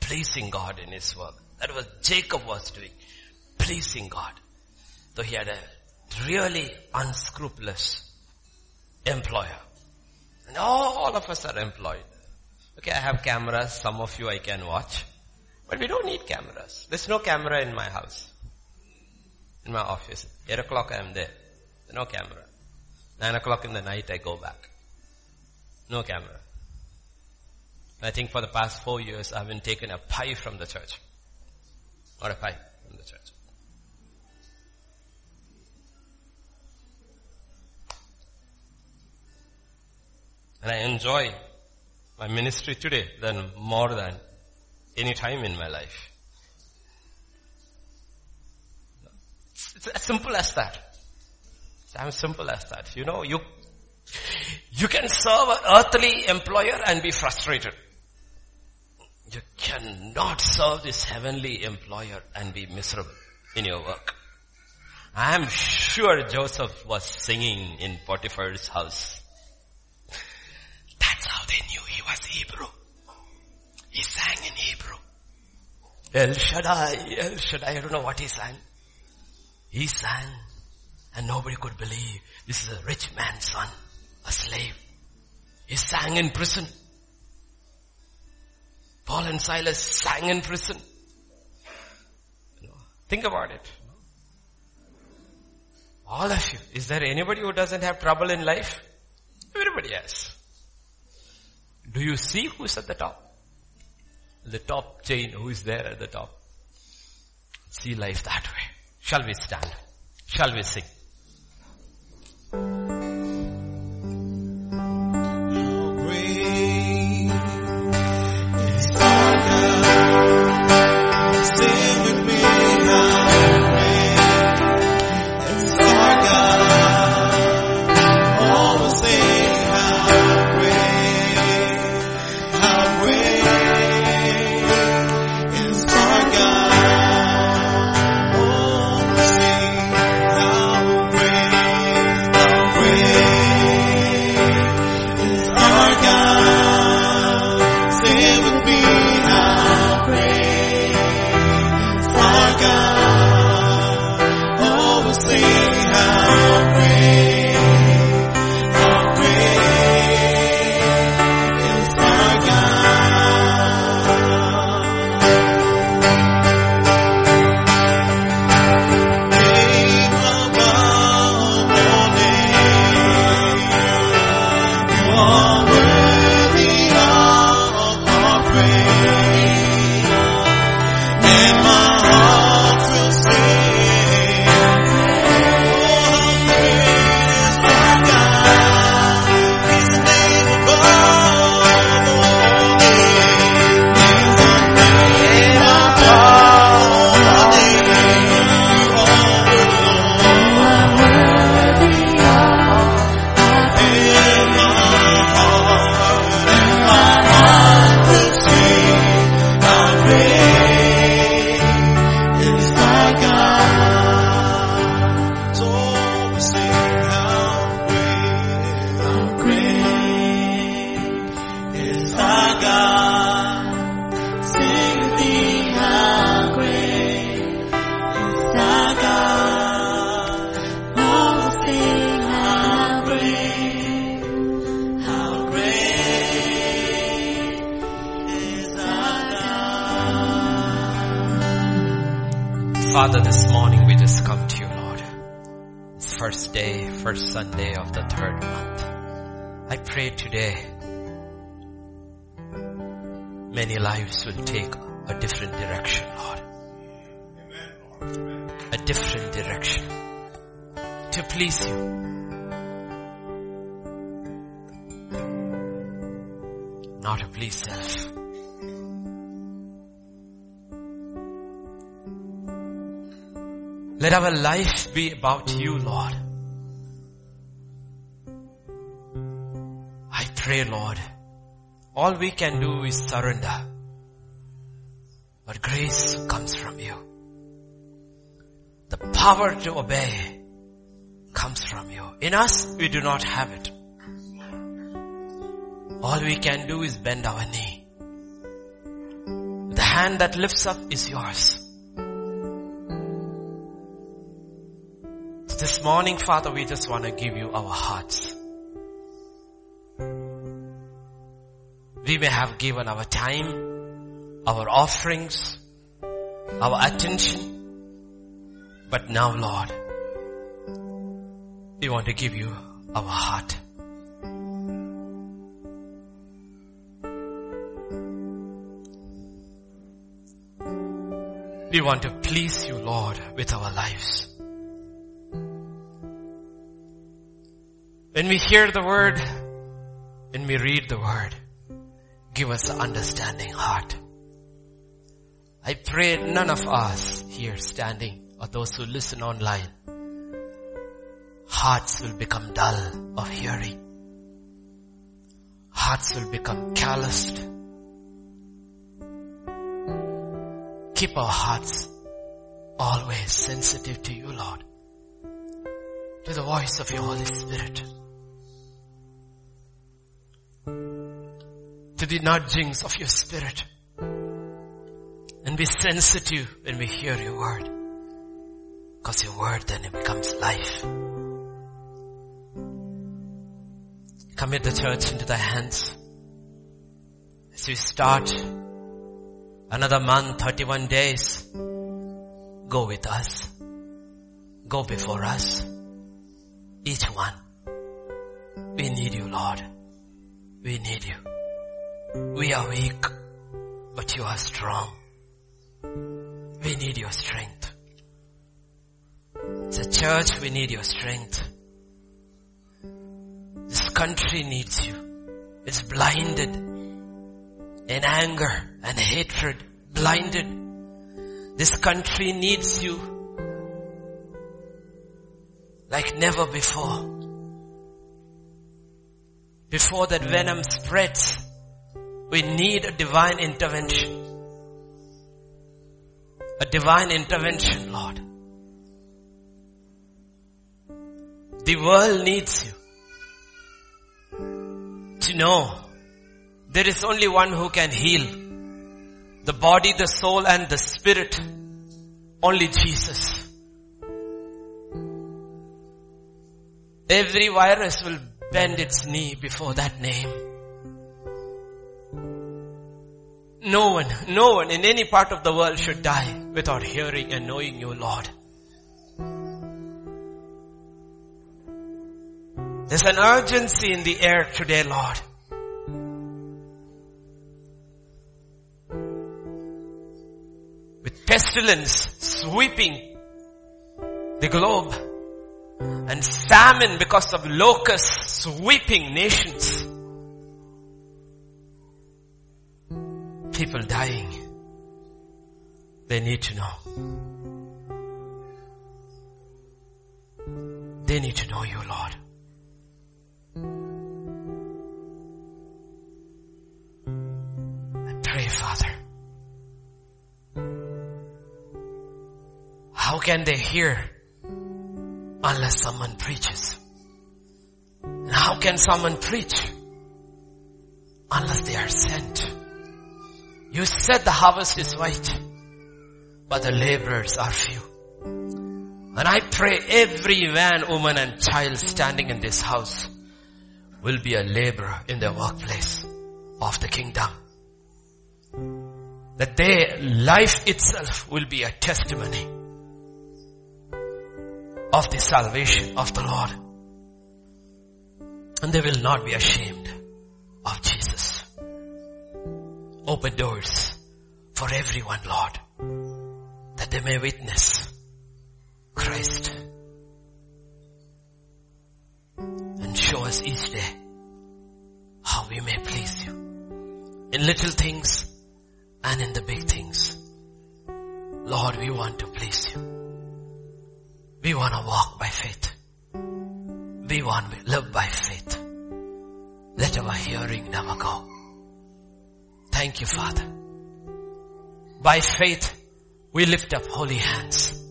Pleasing God in his work. That was Jacob was doing. Pleasing God. Though he had a really unscrupulous employer. And all of us are employed. Okay, I have cameras. Some of you I can watch. But we don't need cameras. There's no camera in my house. In my office. 8 o'clock I am there. No camera. 9 o'clock in the night I go back. No camera. I think for the past four years I haven't taken a pie from the church. Or a pie from the church. And I enjoy my ministry today than more than any time in my life. It's as simple as that. It's as simple as that. You know, you, you can serve an earthly employer and be frustrated. You cannot serve this heavenly employer and be miserable in your work. I am sure Joseph was singing in Potiphar's house. That's how they knew he was Hebrew. He sang in Hebrew. El Shaddai, El Shaddai, I don't know what he sang. He sang and nobody could believe this is a rich man's son, a slave. He sang in prison. Paul and Silas sang in prison. think about it. All of you. Is there anybody who doesn't have trouble in life? Everybody has. Do you see who's at the top? The top chain, who is there at the top? See life that way. Shall we stand? Shall we sing? Father, this morning we just come to you, Lord. It's first day, first Sunday of the third month. I pray today many lives will take a different direction, Lord. A different direction to please you. Not to please self. Let our life be about you, Lord. I pray, Lord, all we can do is surrender. But grace comes from you. The power to obey comes from you. In us, we do not have it. All we can do is bend our knee. The hand that lifts up is yours. This morning, Father, we just want to give you our hearts. We may have given our time, our offerings, our attention, but now, Lord, we want to give you our heart. We want to please you, Lord, with our lives. When we hear the word, when we read the word, give us an understanding heart. I pray none of us here standing or those who listen online, hearts will become dull of hearing. Hearts will become calloused. Keep our hearts always sensitive to you, Lord. To the voice of your Holy Spirit. To the nudgings of your spirit. And be sensitive when we hear your word. Because your word then it becomes life. Commit the church into thy hands. As we start another month, 31 days, go with us. Go before us. Each one. We need you, Lord. We need you. We are weak, but you are strong. We need your strength. A church, we need your strength. This country needs you. It's blinded in anger and hatred, blinded. This country needs you like never before. Before that venom spreads, we need a divine intervention. A divine intervention, Lord. The world needs you to know there is only one who can heal the body, the soul and the spirit. Only Jesus. Every virus will bend its knee before that name. No one, no one in any part of the world should die without hearing and knowing you, Lord. There's an urgency in the air today, Lord. With pestilence sweeping the globe and famine because of locusts sweeping nations. People dying. They need to know. They need to know you, Lord. I pray, Father. How can they hear unless someone preaches? And how can someone preach unless they are sent? You said the harvest is white, but the laborers are few. And I pray every man, woman and child standing in this house will be a laborer in the workplace of the kingdom. That their life itself will be a testimony of the salvation of the Lord. And they will not be ashamed of Jesus. Open doors for everyone, Lord, that they may witness Christ and show us each day how we may please you in little things and in the big things. Lord, we want to please you. We want to walk by faith. We want to live by faith. Let our hearing never go. Thank you, Father. by faith, we lift up holy hands.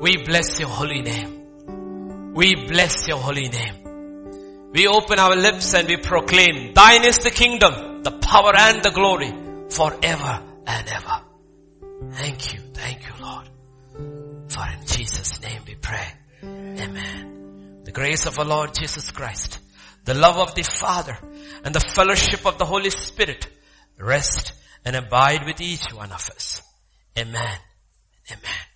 We bless your holy name. We bless your holy name. We open our lips and we proclaim, thine is the kingdom, the power and the glory forever and ever. Thank you. Thank you, Lord. For in Jesus name we pray. Amen. The grace of our Lord Jesus Christ, the love of the Father and the fellowship of the Holy Spirit rest and abide with each one of us. Amen. Amen.